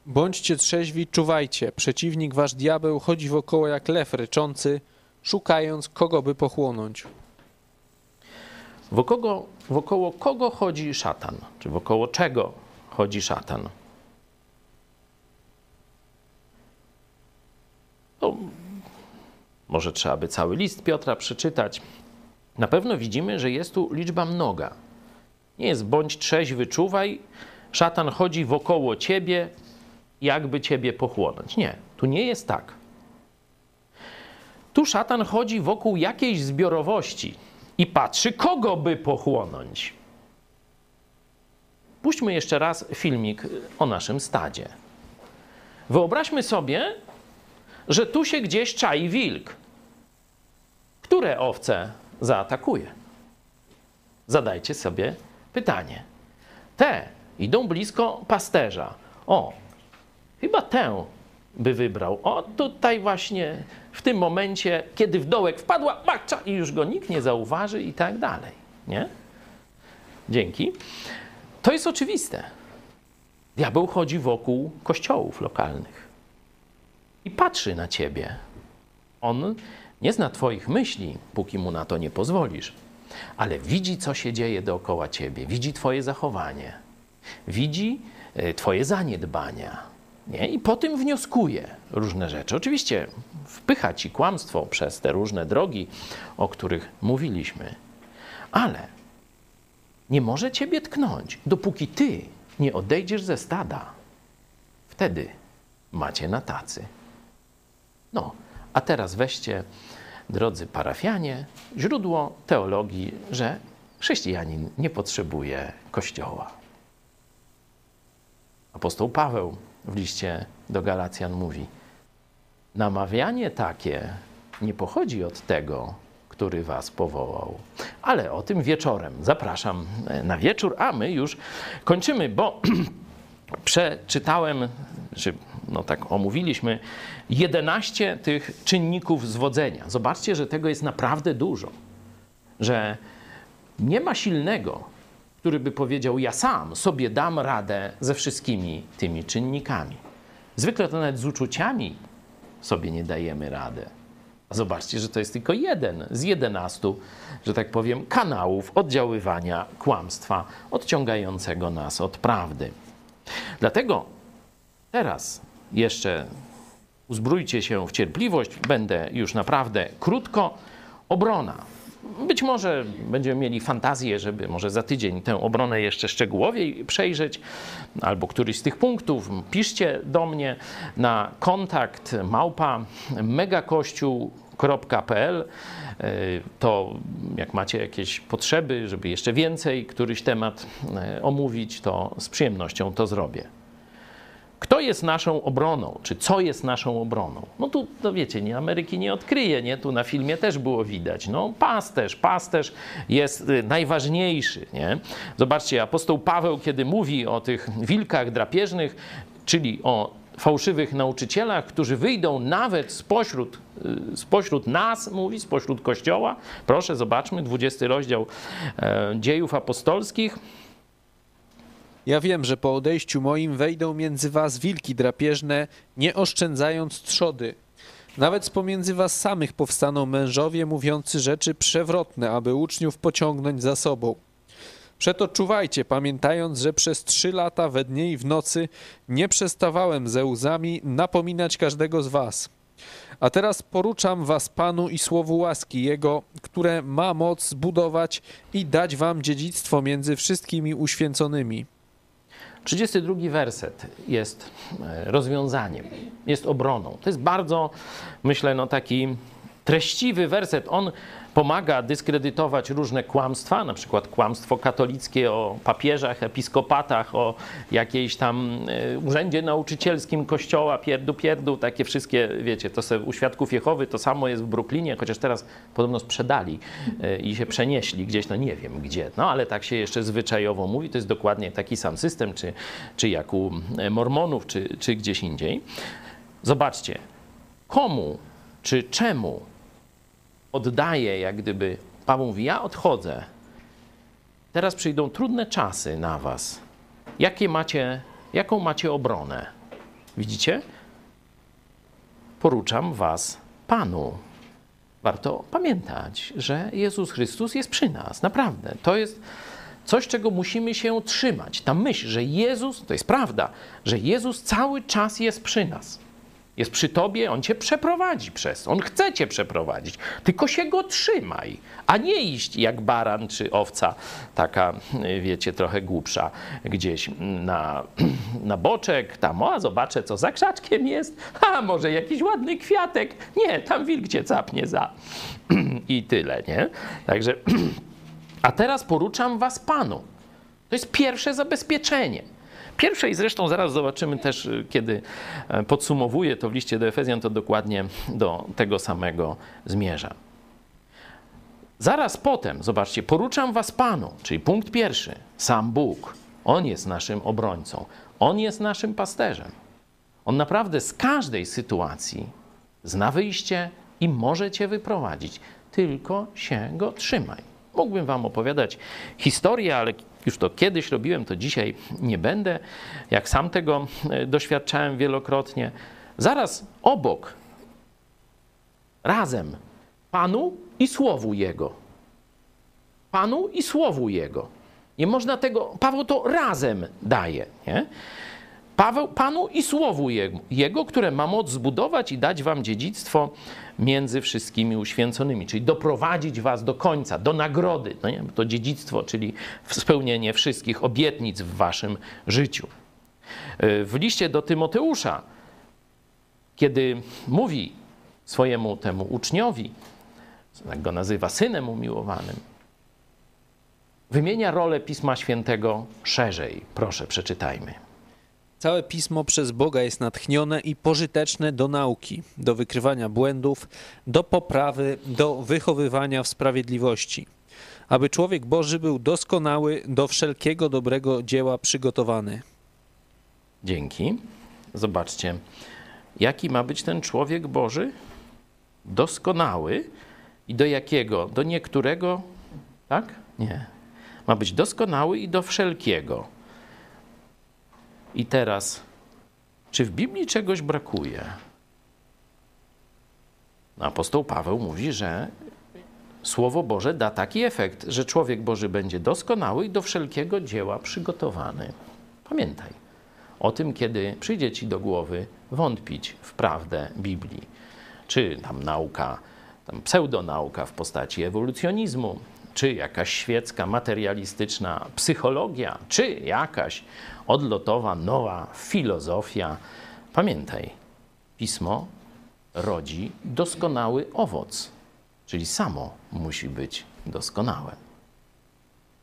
Bądźcie trzeźwi, czuwajcie. Przeciwnik wasz diabeł chodzi wokoło jak lew ryczący, szukając kogo by pochłonąć. Wokoło, wokoło kogo chodzi szatan? Czy wokoło czego chodzi szatan? No, może trzeba by cały list Piotra przeczytać. Na pewno widzimy, że jest tu liczba mnoga. Nie jest bądź trzeźwy, czuwaj. Szatan chodzi wokoło ciebie, jakby ciebie pochłonąć. Nie, tu nie jest tak. Tu szatan chodzi wokół jakiejś zbiorowości i patrzy, kogo by pochłonąć. Puśćmy jeszcze raz filmik o naszym stadzie. Wyobraźmy sobie, że tu się gdzieś czai wilk. Które owce zaatakuje? Zadajcie sobie pytanie. Te idą blisko pasterza. O, chyba tę by wybrał. O, tutaj właśnie w tym momencie, kiedy w dołek wpadła, bakcza i już go nikt nie zauważy i tak dalej. Nie? Dzięki. To jest oczywiste. Diabeł chodzi wokół kościołów lokalnych i patrzy na ciebie. On nie zna twoich myśli, póki mu na to nie pozwolisz, ale widzi, co się dzieje dookoła ciebie, widzi twoje zachowanie, widzi e, twoje zaniedbania. Nie? I po tym wnioskuje różne rzeczy. Oczywiście wpycha ci kłamstwo przez te różne drogi, o których mówiliśmy, ale nie może ciebie tknąć, dopóki ty nie odejdziesz ze stada. Wtedy macie na tacy. No, a teraz weźcie, drodzy parafianie, źródło teologii, że chrześcijanin nie potrzebuje kościoła. Apostoł Paweł w liście do Galacjan mówi: Namawianie takie nie pochodzi od tego, który was powołał. Ale o tym wieczorem. Zapraszam na wieczór, a my już kończymy, bo przeczytałem, czy no tak omówiliśmy, 11 tych czynników zwodzenia. Zobaczcie, że tego jest naprawdę dużo. Że nie ma silnego, który by powiedział: Ja sam sobie dam radę ze wszystkimi tymi czynnikami. Zwykle to nawet z uczuciami sobie nie dajemy rady. A zobaczcie, że to jest tylko jeden z jedenastu, że tak powiem, kanałów oddziaływania kłamstwa odciągającego nas od prawdy. Dlatego teraz jeszcze uzbrójcie się w cierpliwość, będę już naprawdę krótko. Obrona. Być może będziemy mieli fantazję, żeby może za tydzień tę obronę jeszcze szczegółowiej przejrzeć, albo któryś z tych punktów. Piszcie do mnie na kontakt małpa megakościół.pl. To jak macie jakieś potrzeby, żeby jeszcze więcej któryś temat e, omówić, to z przyjemnością to zrobię. Kto jest naszą obroną, czy co jest naszą obroną? No tu, to wiecie, nie, Ameryki nie odkryje, nie? Tu na filmie też było widać. No pasterz, pasterz jest y, najważniejszy, nie? Zobaczcie, apostoł Paweł, kiedy mówi o tych wilkach drapieżnych, czyli o fałszywych nauczycielach, którzy wyjdą nawet spośród, y, spośród nas, mówi, spośród Kościoła. Proszę, zobaczmy, 20 rozdział e, dziejów apostolskich. Ja wiem, że po odejściu moim wejdą między was wilki drapieżne, nie oszczędzając trzody. Nawet z pomiędzy was samych powstaną mężowie mówiący rzeczy przewrotne, aby uczniów pociągnąć za sobą. Przeto czuwajcie, pamiętając, że przez trzy lata we dnie i w nocy nie przestawałem ze łzami napominać każdego z was. A teraz poruczam was Panu i słowu łaski Jego, które ma moc zbudować i dać wam dziedzictwo między wszystkimi uświęconymi. 32 werset jest e, rozwiązaniem, jest obroną. To jest bardzo, myślę, no taki treściwy werset. On pomaga dyskredytować różne kłamstwa, na przykład kłamstwo katolickie o papieżach, episkopatach, o jakiejś tam e, urzędzie nauczycielskim kościoła, pierdu, pierdu, takie wszystkie, wiecie, to se u Świadków Jehowy to samo jest w Brooklynie, chociaż teraz podobno sprzedali e, i się przenieśli gdzieś, no nie wiem gdzie, no ale tak się jeszcze zwyczajowo mówi, to jest dokładnie taki sam system, czy, czy jak u e, mormonów, czy, czy gdzieś indziej. Zobaczcie, komu czy czemu oddaje, jak gdyby Paweł mówi: Ja odchodzę. Teraz przyjdą trudne czasy na Was. Jakie macie, jaką macie obronę? Widzicie? Poruczam Was Panu. Warto pamiętać, że Jezus Chrystus jest przy nas. Naprawdę. To jest coś, czego musimy się trzymać. Ta myśl, że Jezus, to jest prawda, że Jezus cały czas jest przy nas. Jest przy tobie, on cię przeprowadzi przez. On chce cię przeprowadzić. Tylko się go trzymaj, a nie iść jak baran czy owca, taka, wiecie, trochę głupsza, gdzieś na, na boczek, tam, o, zobaczę, co za krzaczkiem jest, a może jakiś ładny kwiatek. Nie, tam wilk cię capnie za. I tyle, nie? Także, a teraz poruczam was Panu. To jest pierwsze zabezpieczenie. Pierwsze i zresztą zaraz zobaczymy też, y, kiedy e, podsumowuję to w liście do Efezjan, to dokładnie do tego samego zmierza. Zaraz potem, zobaczcie, poruczam was Panu, czyli punkt pierwszy, sam Bóg. On jest naszym obrońcą, On jest naszym pasterzem. On naprawdę z każdej sytuacji zna wyjście i może cię wyprowadzić. Tylko się go trzymaj. Mógłbym wam opowiadać historię, ale już to kiedyś robiłem, to dzisiaj nie będę. Jak sam tego e, doświadczałem wielokrotnie. Zaraz obok, razem, Panu i Słowu Jego. Panu i Słowu Jego. Nie można tego, Paweł to razem daje, nie? Paweł, Panu i Słowu Jego, Jego, które ma moc zbudować i dać wam dziedzictwo między wszystkimi uświęconymi, czyli doprowadzić was do końca, do nagrody. No nie? To dziedzictwo, czyli spełnienie wszystkich obietnic w waszym życiu. E, w liście do Tymoteusza, kiedy mówi swojemu temu uczniowi, jak go nazywa synem umiłowanym, wymienia rolę Pisma Świętego szerzej. Proszę, przeczytajmy. Całe pismo przez Boga jest natchnione i pożyteczne do nauki, do wykrywania błędów, do poprawy, do wychowywania w sprawiedliwości, aby człowiek Boży był doskonały, do wszelkiego dobrego dzieła przygotowany. Dzięki. Zobaczcie, jaki ma być ten człowiek Boży? Doskonały. I do jakiego? Do niektórego? Tak? Nie. Ma być doskonały i do wszelkiego. I teraz, czy w Biblii czegoś brakuje? Apostoł Paweł mówi, że Słowo Boże da taki efekt, że człowiek Boży będzie doskonały i do wszelkiego dzieła przygotowany. Pamiętaj o tym, kiedy przyjdzie ci do głowy wątpić w prawdę Biblii. Czy tam nauka, tam pseudonauka w postaci ewolucjonizmu, czy jakaś świecka, materialistyczna psychologia, czy jakaś odlotowa, nowa filozofia. Pamiętaj, pismo rodzi doskonały owoc, czyli samo musi być doskonałe.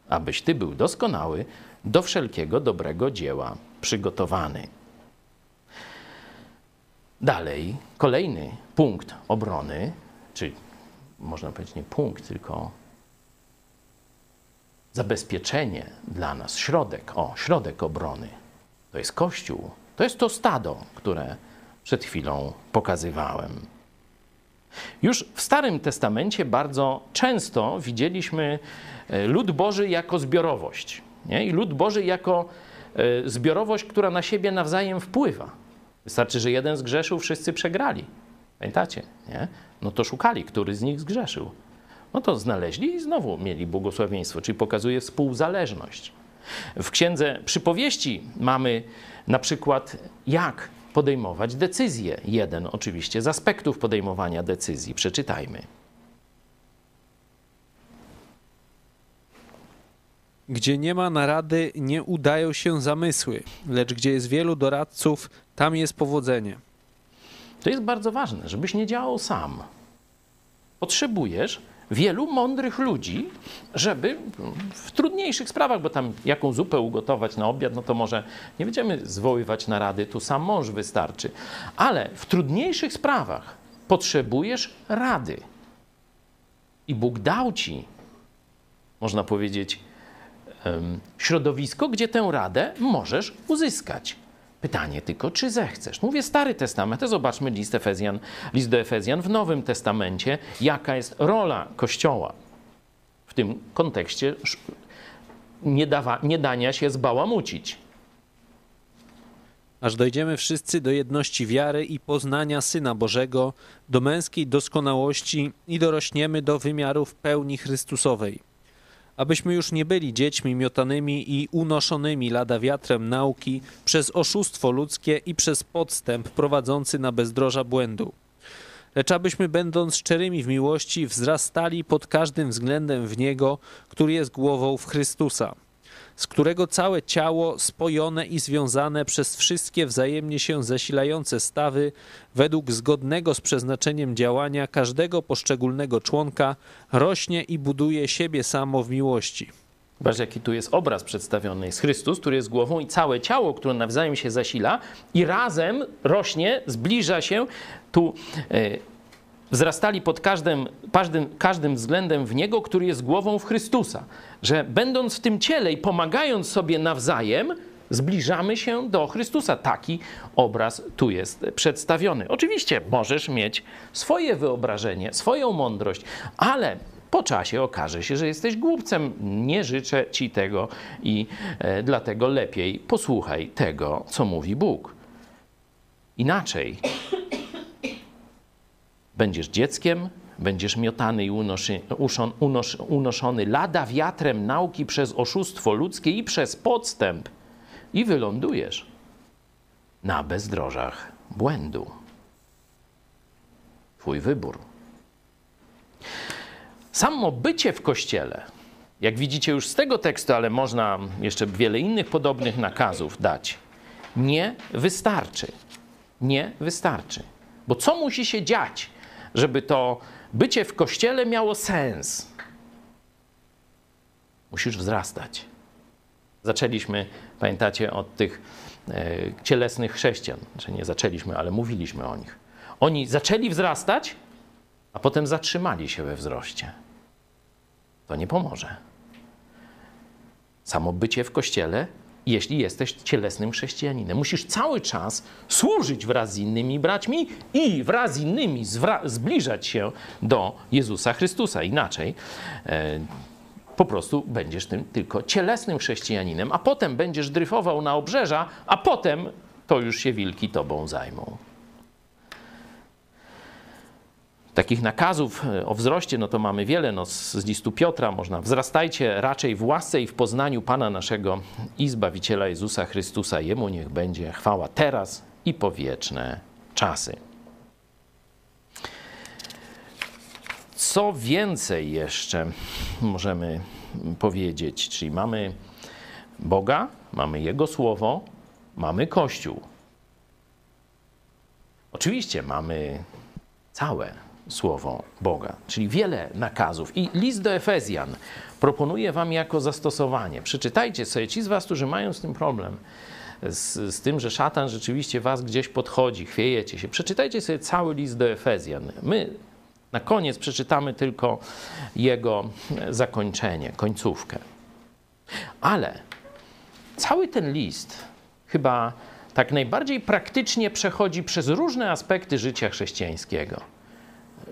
Abyś ty był doskonały, do wszelkiego dobrego dzieła przygotowany. Dalej, kolejny punkt obrony, czy można powiedzieć nie punkt, tylko zabezpieczenie dla nas, środek, o, środek obrony. To jest Kościół, to jest to stado, które przed chwilą pokazywałem. Już w Starym Testamencie bardzo często widzieliśmy e, lud Boży jako zbiorowość. Nie? I lud Boży jako e, zbiorowość, która na siebie nawzajem wpływa. Wystarczy, że jeden zgrzeszył, wszyscy przegrali. Pamiętacie? Nie? No to szukali, który z nich zgrzeszył no to znaleźli i znowu mieli błogosławieństwo, czyli pokazuje współzależność. W księdze przypowieści mamy na przykład, jak podejmować decyzje. Jeden oczywiście z aspektów podejmowania decyzji. Przeczytajmy. Gdzie nie ma narady, nie udają się zamysły, lecz gdzie jest wielu doradców, tam jest powodzenie. To jest bardzo ważne, żebyś nie działał sam. potrzebujesz wielu mądrych ludzi, żeby w trudniejszych sprawach, bo tam jaką zupę ugotować na obiad, no to może nie będziemy zwoływać narady, tu sam mąż wystarczy. Ale w trudniejszych sprawach potrzebujesz rady. I Bóg dał ci, można powiedzieć, środowisko, gdzie tę radę możesz uzyskać. Pytanie tylko, czy zechcesz. Mówię Stary Testament, zobaczmy list, Efezjan, list do Efezjan w Nowym Testamencie, jaka jest rola Kościoła w tym kontekście nie, dawa, nie dania się zbałamucić. aż dojdziemy wszyscy do jedności wiary i poznania Syna Bożego, do męskiej doskonałości i dorośniemy do wymiarów pełni Chrystusowej. Abyśmy już nie byli dziećmi miotanymi i unoszonymi lada wiatrem nauki przez oszustwo ludzkie i przez podstęp prowadzący na bezdroża błędu. Lecz abyśmy, będąc szczerymi w miłości, wzrastali pod każdym względem w Niego, który jest głową w Chrystusa z którego całe ciało spojone i związane przez wszystkie wzajemnie się zasilające stawy, według zgodnego z przeznaczeniem działania każdego poszczególnego członka, rośnie i buduje siebie samo w miłości. Zobacz, jaki tu jest obraz przedstawiony. Jest Chrystus, który jest głową i całe ciało, które nawzajem się zasila i razem rośnie, zbliża się. Tu e, wzrastali pod każdym, każdym, każdym względem w Niego, który jest głową w Chrystusa. Że będąc w tym ciele i pomagając sobie nawzajem, zbliżamy się do Chrystusa. Taki obraz tu jest przedstawiony. Oczywiście możesz mieć swoje wyobrażenie, swoją mądrość, ale po czasie okaże się, że jesteś głupcem. Nie życzę ci tego i e, dlatego lepiej posłuchaj tego, co mówi Bóg. Inaczej będziesz dzieckiem, będziesz miotany i unoszy, uszon, unosz, unoszony lada wiatrem nauki przez oszustwo ludzkie i przez podstęp i wylądujesz na bezdrożach błędu. Twój wybór. Samo bycie w kościele, jak widzicie już z tego tekstu, ale można jeszcze wiele innych podobnych nakazów dać, nie wystarczy. Nie wystarczy. Bo co musi się dziać, żeby to bycie w kościele miało sens? Musisz wzrastać. Zaczęliśmy, pamiętacie, od tych e, cielesnych chrześcijan. Znaczy nie zaczęliśmy, ale mówiliśmy o nich. Oni zaczęli wzrastać, a potem zatrzymali się we wzroście. To nie pomoże. Samo bycie w kościele, jeśli jesteś cielesnym chrześcijaninem, musisz cały czas służyć wraz z innymi braćmi i wraz z innymi zbliżać się do Jezusa Chrystusa. Inaczej e, po prostu będziesz tym tylko cielesnym chrześcijaninem, a potem będziesz dryfował na obrzeża, a potem to już się wilki tobą zajmą. Takich nakazów e, o wzroście, no to mamy wiele. No z, listu Piotra można. Wzrastajcie raczej w łasce i w poznaniu Pana naszego i Zbawiciela Jezusa Chrystusa. Jemu niech będzie chwała teraz i po wieczne czasy. Co więcej jeszcze możemy powiedzieć? Czyli mamy Boga, mamy Jego Słowo, mamy Kościół. Oczywiście mamy całe Słowo Boga, czyli wiele nakazów. I list do Efezjan proponuje Wam jako zastosowanie. Przeczytajcie sobie, ci z Was, którzy mają z tym problem, z, z tym, że szatan rzeczywiście Was gdzieś podchodzi, chwiejecie się. Przeczytajcie sobie cały list do Efezjan. My na koniec przeczytamy tylko jego zakończenie, końcówkę. Ale cały ten list chyba tak najbardziej praktycznie przechodzi przez różne aspekty życia chrześcijańskiego.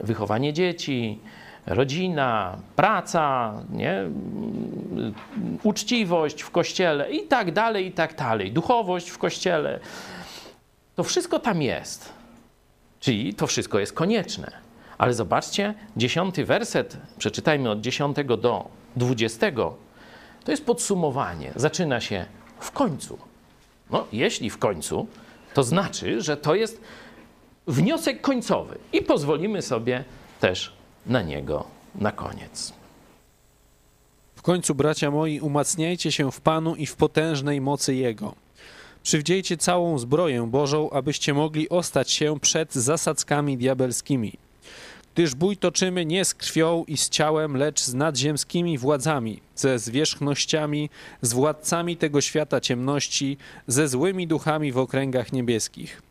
Wychowanie dzieci, rodzina, praca, nie? uczciwość w kościele i tak dalej, i tak dalej. Duchowość w kościele. To wszystko tam jest. Czyli to wszystko jest konieczne. Ale zobaczcie, dziesiąty werset, przeczytajmy od dziesiątego do dwudziestego, to jest podsumowanie. Zaczyna się w końcu. No, jeśli w końcu, to znaczy, że to jest wniosek końcowy i pozwolimy sobie też na niego na koniec. W końcu, bracia moi, umacniajcie się w Panu i w potężnej mocy Jego. Przywdziejcie całą zbroję Bożą, abyście mogli ostać się przed zasadzkami diabelskimi. Gdyż bój toczymy nie z krwią i z ciałem, lecz z nadziemskimi władzami, ze zwierzchnościami, z władcami tego świata ciemności, ze złymi duchami w okręgach niebieskich.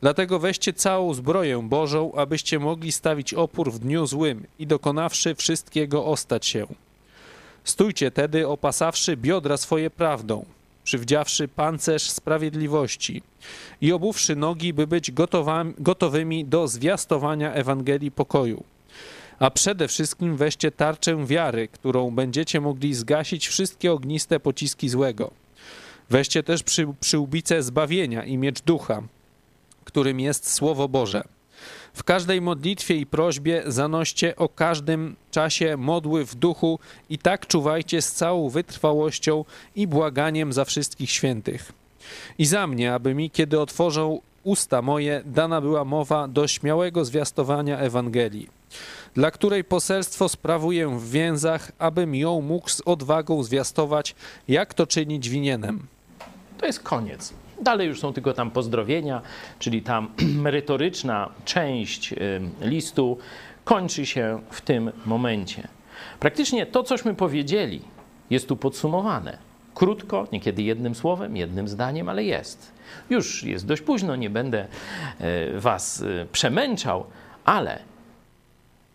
Dlatego weźcie całą zbroję Bożą, abyście mogli stawić opór w dniu złym i dokonawszy wszystkiego ostać się. Stójcie tedy, opasawszy biodra swoje prawdą, przywdziawszy pancerz sprawiedliwości i obuwszy nogi, by być gotowymi do zwiastowania Ewangelii pokoju. A przede wszystkim weźcie tarczę wiary, którą będziecie mogli zgasić wszystkie ogniste pociski złego. Weźcie też przy, przyłbicę zbawienia i miecz ducha, którym jest Słowo Boże. W każdej modlitwie i prośbie zanoście o każdym czasie modły w duchu i tak czuwajcie z całą wytrwałością i błaganiem za wszystkich świętych. I za mnie, aby mi, kiedy otworzą usta moje, dana była mowa do śmiałego zwiastowania Ewangelii, dla której poselstwo sprawuję w więzach, abym ją mógł z odwagą zwiastować, jak to czynić winienem. To jest koniec. Dalej już są tylko tam pozdrowienia, czyli tam merytoryczna część listu kończy się w tym momencie. Praktycznie to, cośmy powiedzieli, jest tu podsumowane. Krótko, niekiedy jednym słowem, jednym zdaniem, ale jest. Już jest dość późno, nie będę y, Was y, przemęczał, ale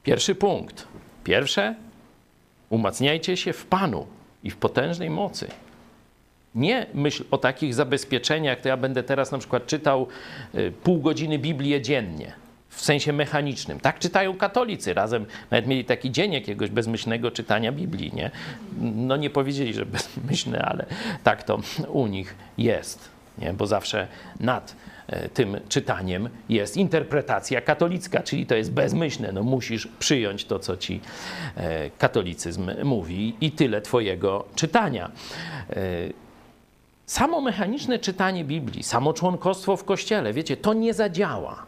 pierwszy punkt. Pierwsze, umacniajcie się w Panu i w potężnej mocy. Nie myśl o takich zabezpieczeniach, to ja będę teraz na przykład czytał y, pół godziny Biblię dziennie, w sensie mechanicznym. Tak czytają katolicy. Razem nawet mieli taki dzień jakiegoś bezmyślnego czytania Biblii, nie? No nie powiedzieli, że bezmyślne, ale tak to u nich jest, nie? Bo zawsze nad e, tym czytaniem jest interpretacja katolicka, czyli to jest bezmyślne. No musisz przyjąć to, co ci e, katolicyzm mówi i tyle twojego czytania. Samo mechaniczne czytanie Biblii, samo członkostwo w kościele, wiecie, to nie zadziała.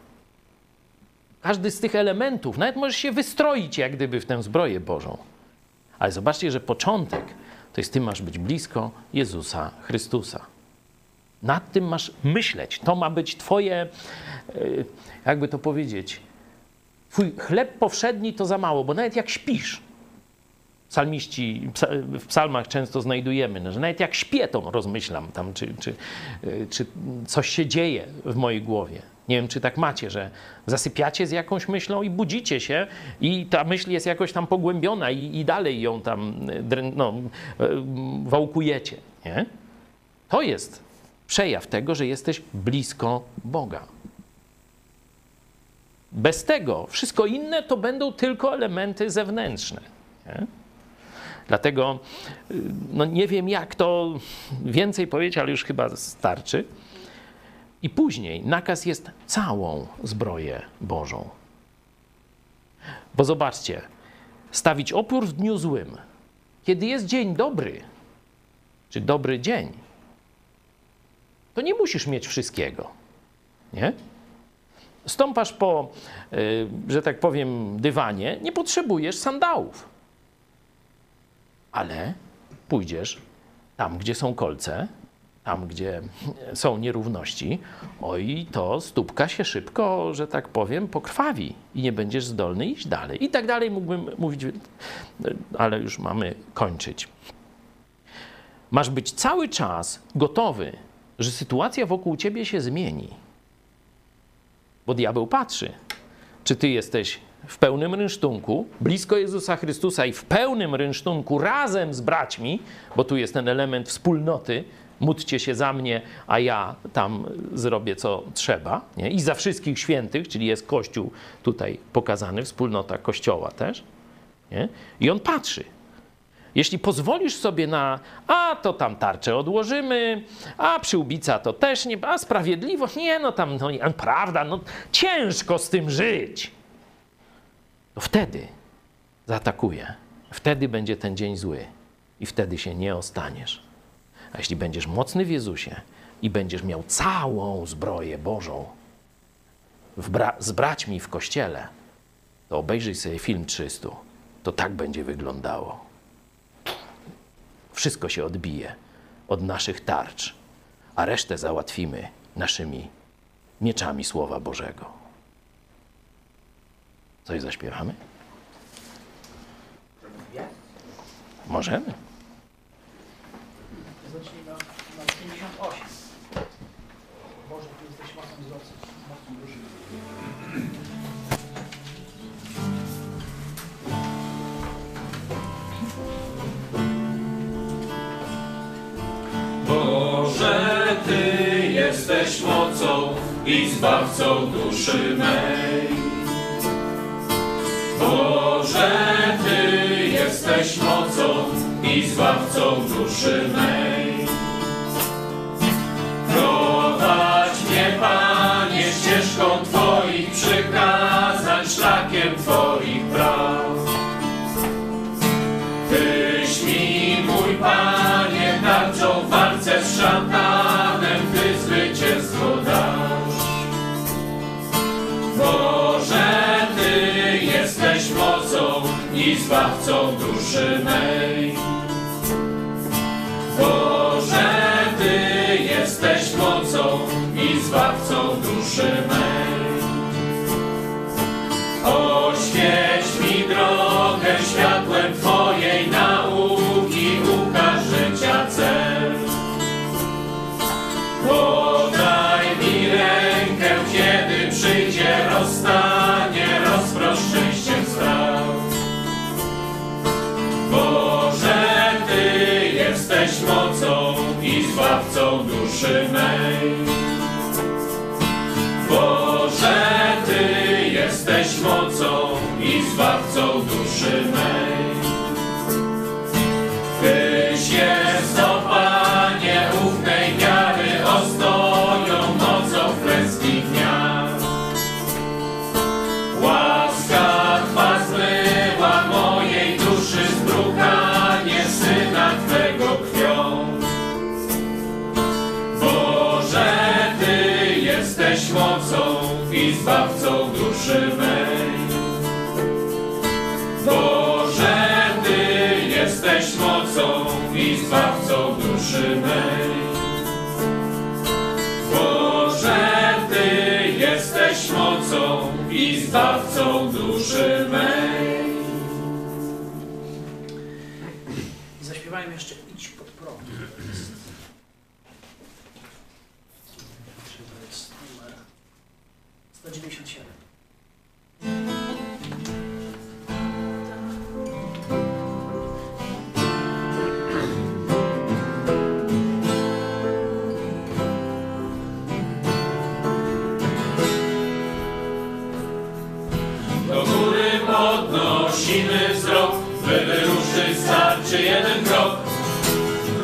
Każdy z tych elementów, nawet możesz się wystroić jak gdyby w tę zbroję Bożą. Ale zobaczcie, że początek to jest ty masz być blisko Jezusa Chrystusa. Nad tym masz myśleć. To ma być twoje, e, jakby to powiedzieć, twój chleb powszedni to za mało, bo nawet jak śpisz, psalmiści, w psalmach często znajdujemy, no, że nawet jak śpię, to rozmyślam tam, czy, czy, y, czy coś się dzieje w mojej głowie. Nie wiem, czy tak macie, że zasypiacie z jakąś myślą i budzicie się i ta myśl jest jakoś tam pogłębiona i, i dalej ją tam y, no, y, wałkujecie. Nie? To jest przejaw tego, że jesteś blisko Boga. Bez tego wszystko inne to będą tylko elementy zewnętrzne. Nie? Dlatego no nie wiem, jak to więcej powiedzieć, ale już chyba starczy. I później nakaz jest całą zbroję Bożą. Bo zobaczcie, stawić opór w dniu złym, kiedy jest dzień dobry, czy dobry dzień, to nie musisz mieć wszystkiego. Nie? Stąpasz po, że tak powiem, dywanie, nie potrzebujesz sandałów ale pójdziesz tam, gdzie są kolce, tam, gdzie są nierówności, oj, to stópka się szybko, że tak powiem, pokrwawi i nie będziesz zdolny iść dalej. I tak dalej mógłbym mówić, ale już mamy kończyć. Masz być cały czas gotowy, że sytuacja wokół ciebie się zmieni. Bo diabeł patrzy, czy ty jesteś w pełnym rynsztunku, blisko Jezusa Chrystusa i w pełnym rynsztunku razem z braćmi, bo tu jest ten element wspólnoty, módlcie się za mnie, a ja tam zrobię co trzeba. Nie? I za wszystkich świętych, czyli jest Kościół tutaj pokazany, wspólnota Kościoła też. Nie? I on patrzy. Jeśli pozwolisz sobie na, a to tam tarczę odłożymy, a przyłbica to też nie, a sprawiedliwość, nie, no tam, no, prawda, no ciężko z tym żyć to wtedy zaatakuje. Wtedy będzie ten dzień zły i wtedy się nie ostaniesz. A jeśli będziesz mocny w Jezusie i będziesz miał całą zbroję Bożą bra z braćmi w kościele, to obejrzyj sobie film 300. To tak będzie wyglądało. Wszystko się odbije od naszych tarcz, a resztę załatwimy naszymi mieczami Słowa Bożego. Coś zaśpiewamy? Możemy. Zacznij na, na 58. Boże, Ty jesteś mocą. Boże, Ty jesteś mocą i zbawcą duszy mej. Boże, Ty jesteś mocą i zbawcą duszy mej. Prowadź mnie, Panie, ścieżką Twoich przykazań, szlakiem Twoich zbawcą duszy mej. Boże, Ty jesteś mocą i zbawcą duszy mej. Zbawcą duszy mej. Boże, Ty jesteś mocą i zbawcą duszy mej. I zbawcą duszy mej. Boże, Ty jesteś mocą i zbawcą duszy mej. I zaśpiewajmy jeszcze Idź pod prąd. To jest, to jest numer 197. jeden krok.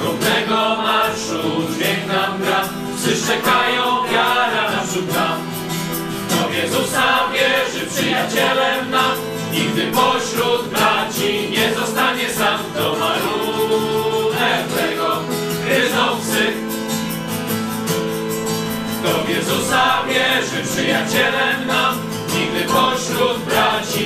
Równego marszu dźwięk nam gra, psy czekają, wiara naprzód nam. W Jezusa wierzy, przyjacielem nam, nigdy pośród braci nie zostanie sam. To marunek tego. Kto w Jezusa wierzy, przyjacielem nam, nigdy pośród braci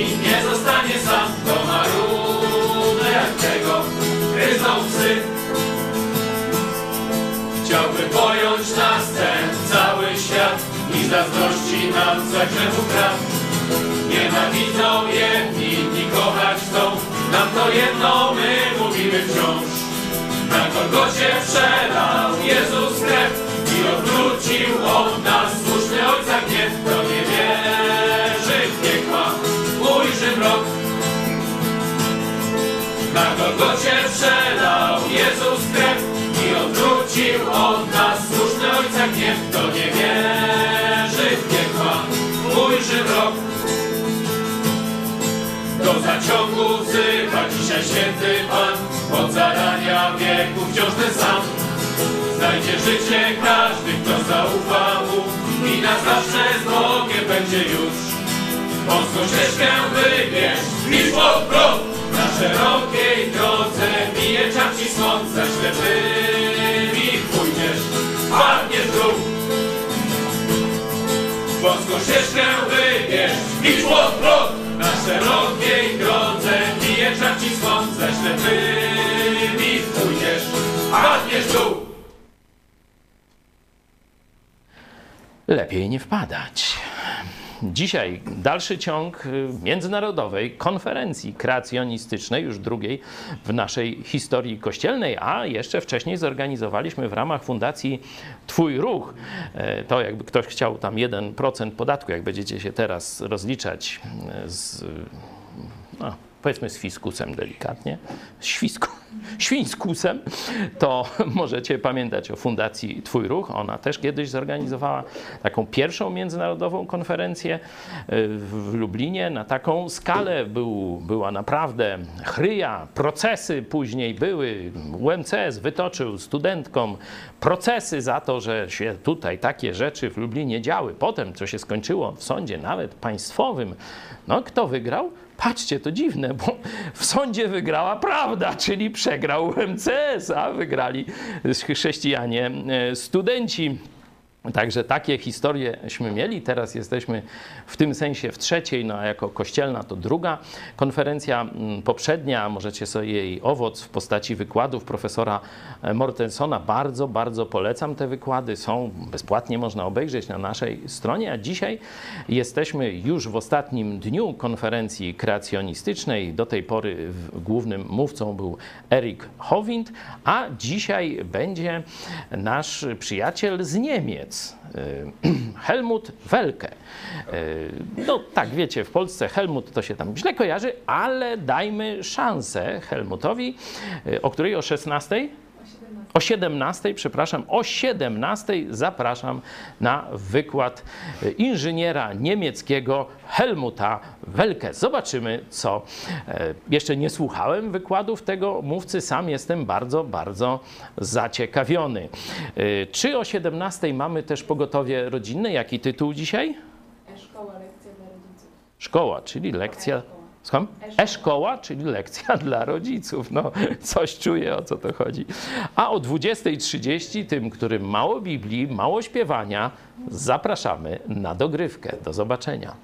zazdrości nam za grzechu praw. Nienawidzą jedni, inni kochać chcą, nam to jedno my mówimy wciąż. Na Golgocie przelał Jezus krew i odwrócił od nas słuszny Ojca gniew. Kto nie wierzy w piekła, ujrzy mrok. Na Golgocie przelał Jezus krew i odwrócił od nas słuszny Ojca gniew. Kto nie wierzy Do zaciągu wzywa dzisiaj święty Pan, od zarania wieku wciąż ten sam. Znajdzie życie każdy, kto zaufa Mu i na zawsze z Bogiem będzie już. Wąską ścieżkę wybierz, idź pod prąd, na szerokiej drodze bije czar ci słońca, ślepymi pójdziesz, padniesz w dół. Wąską ścieżkę wybierz, idź pod prąd, czar ci słońca, ślepymi pójdziesz, padniesz w. Lepiej nie wpadać. Dzisiaj dalszy ciąg międzynarodowej konferencji kreacjonistycznej, już drugiej w naszej historii kościelnej, a jeszcze wcześniej zorganizowaliśmy w ramach Fundacji Twój Ruch. E, To jakby ktoś chciał tam 1% podatku, jak będziecie się teraz rozliczać e, z no, powiedzmy z fiskusem delikatnie, świsku, świńskusem, to możecie pamiętać o Fundacji Twój Ruch. Ona też kiedyś zorganizowała taką pierwszą międzynarodową konferencję y, w Lublinie. Na taką skalę był, była naprawdę chryja, procesy później były. UMCS wytoczył studentkom procesy za to, że się tutaj takie rzeczy w Lublinie działy. Potem, co się skończyło w sądzie nawet państwowym, no kto wygrał? Patrzcie, to dziwne, bo w sądzie wygrała prawda, czyli przegrał MCS, a wygrali chrześcijanie, e, studenci. Także takie historieśmy mieli. Teraz jesteśmy w tym sensie w trzeciej, no a jako kościelna to druga konferencja mm, poprzednia. Możecie sobie jej owoc w postaci wykładów profesora e, Mortensona. Bardzo, bardzo polecam te wykłady. Są bezpłatnie, można obejrzeć na naszej stronie. A dzisiaj jesteśmy już w ostatnim dniu konferencji kreacjonistycznej. Do tej pory głównym mówcą był Erik Howind, a dzisiaj będzie nasz przyjaciel z Niemiec. Y, Helmut Welke. Y, No tak, wiecie, w Polsce Helmut to się tam źle kojarzy, ale dajmy szansę Helmutowi, y, o której o 16? O 17, przepraszam, o 17 zapraszam na wykład y, inżyniera niemieckiego Helmuta Welke. Zobaczymy, co. e, Jeszcze nie słuchałem wykładów tego mówcy, sam jestem bardzo, bardzo zaciekawiony. Y, Czy o 17 mamy też pogotowie rodzinne? Jaki tytuł dzisiaj? Szkoła, lekcja dla rodziców. Szkoła, czyli lekcja. Skąd? E-szkoła, czyli lekcja dla rodziców. No, coś czuję, o co to chodzi. A o 20.30 tym, którym mało Biblii, mało śpiewania, zapraszamy na dogrywkę. Do zobaczenia.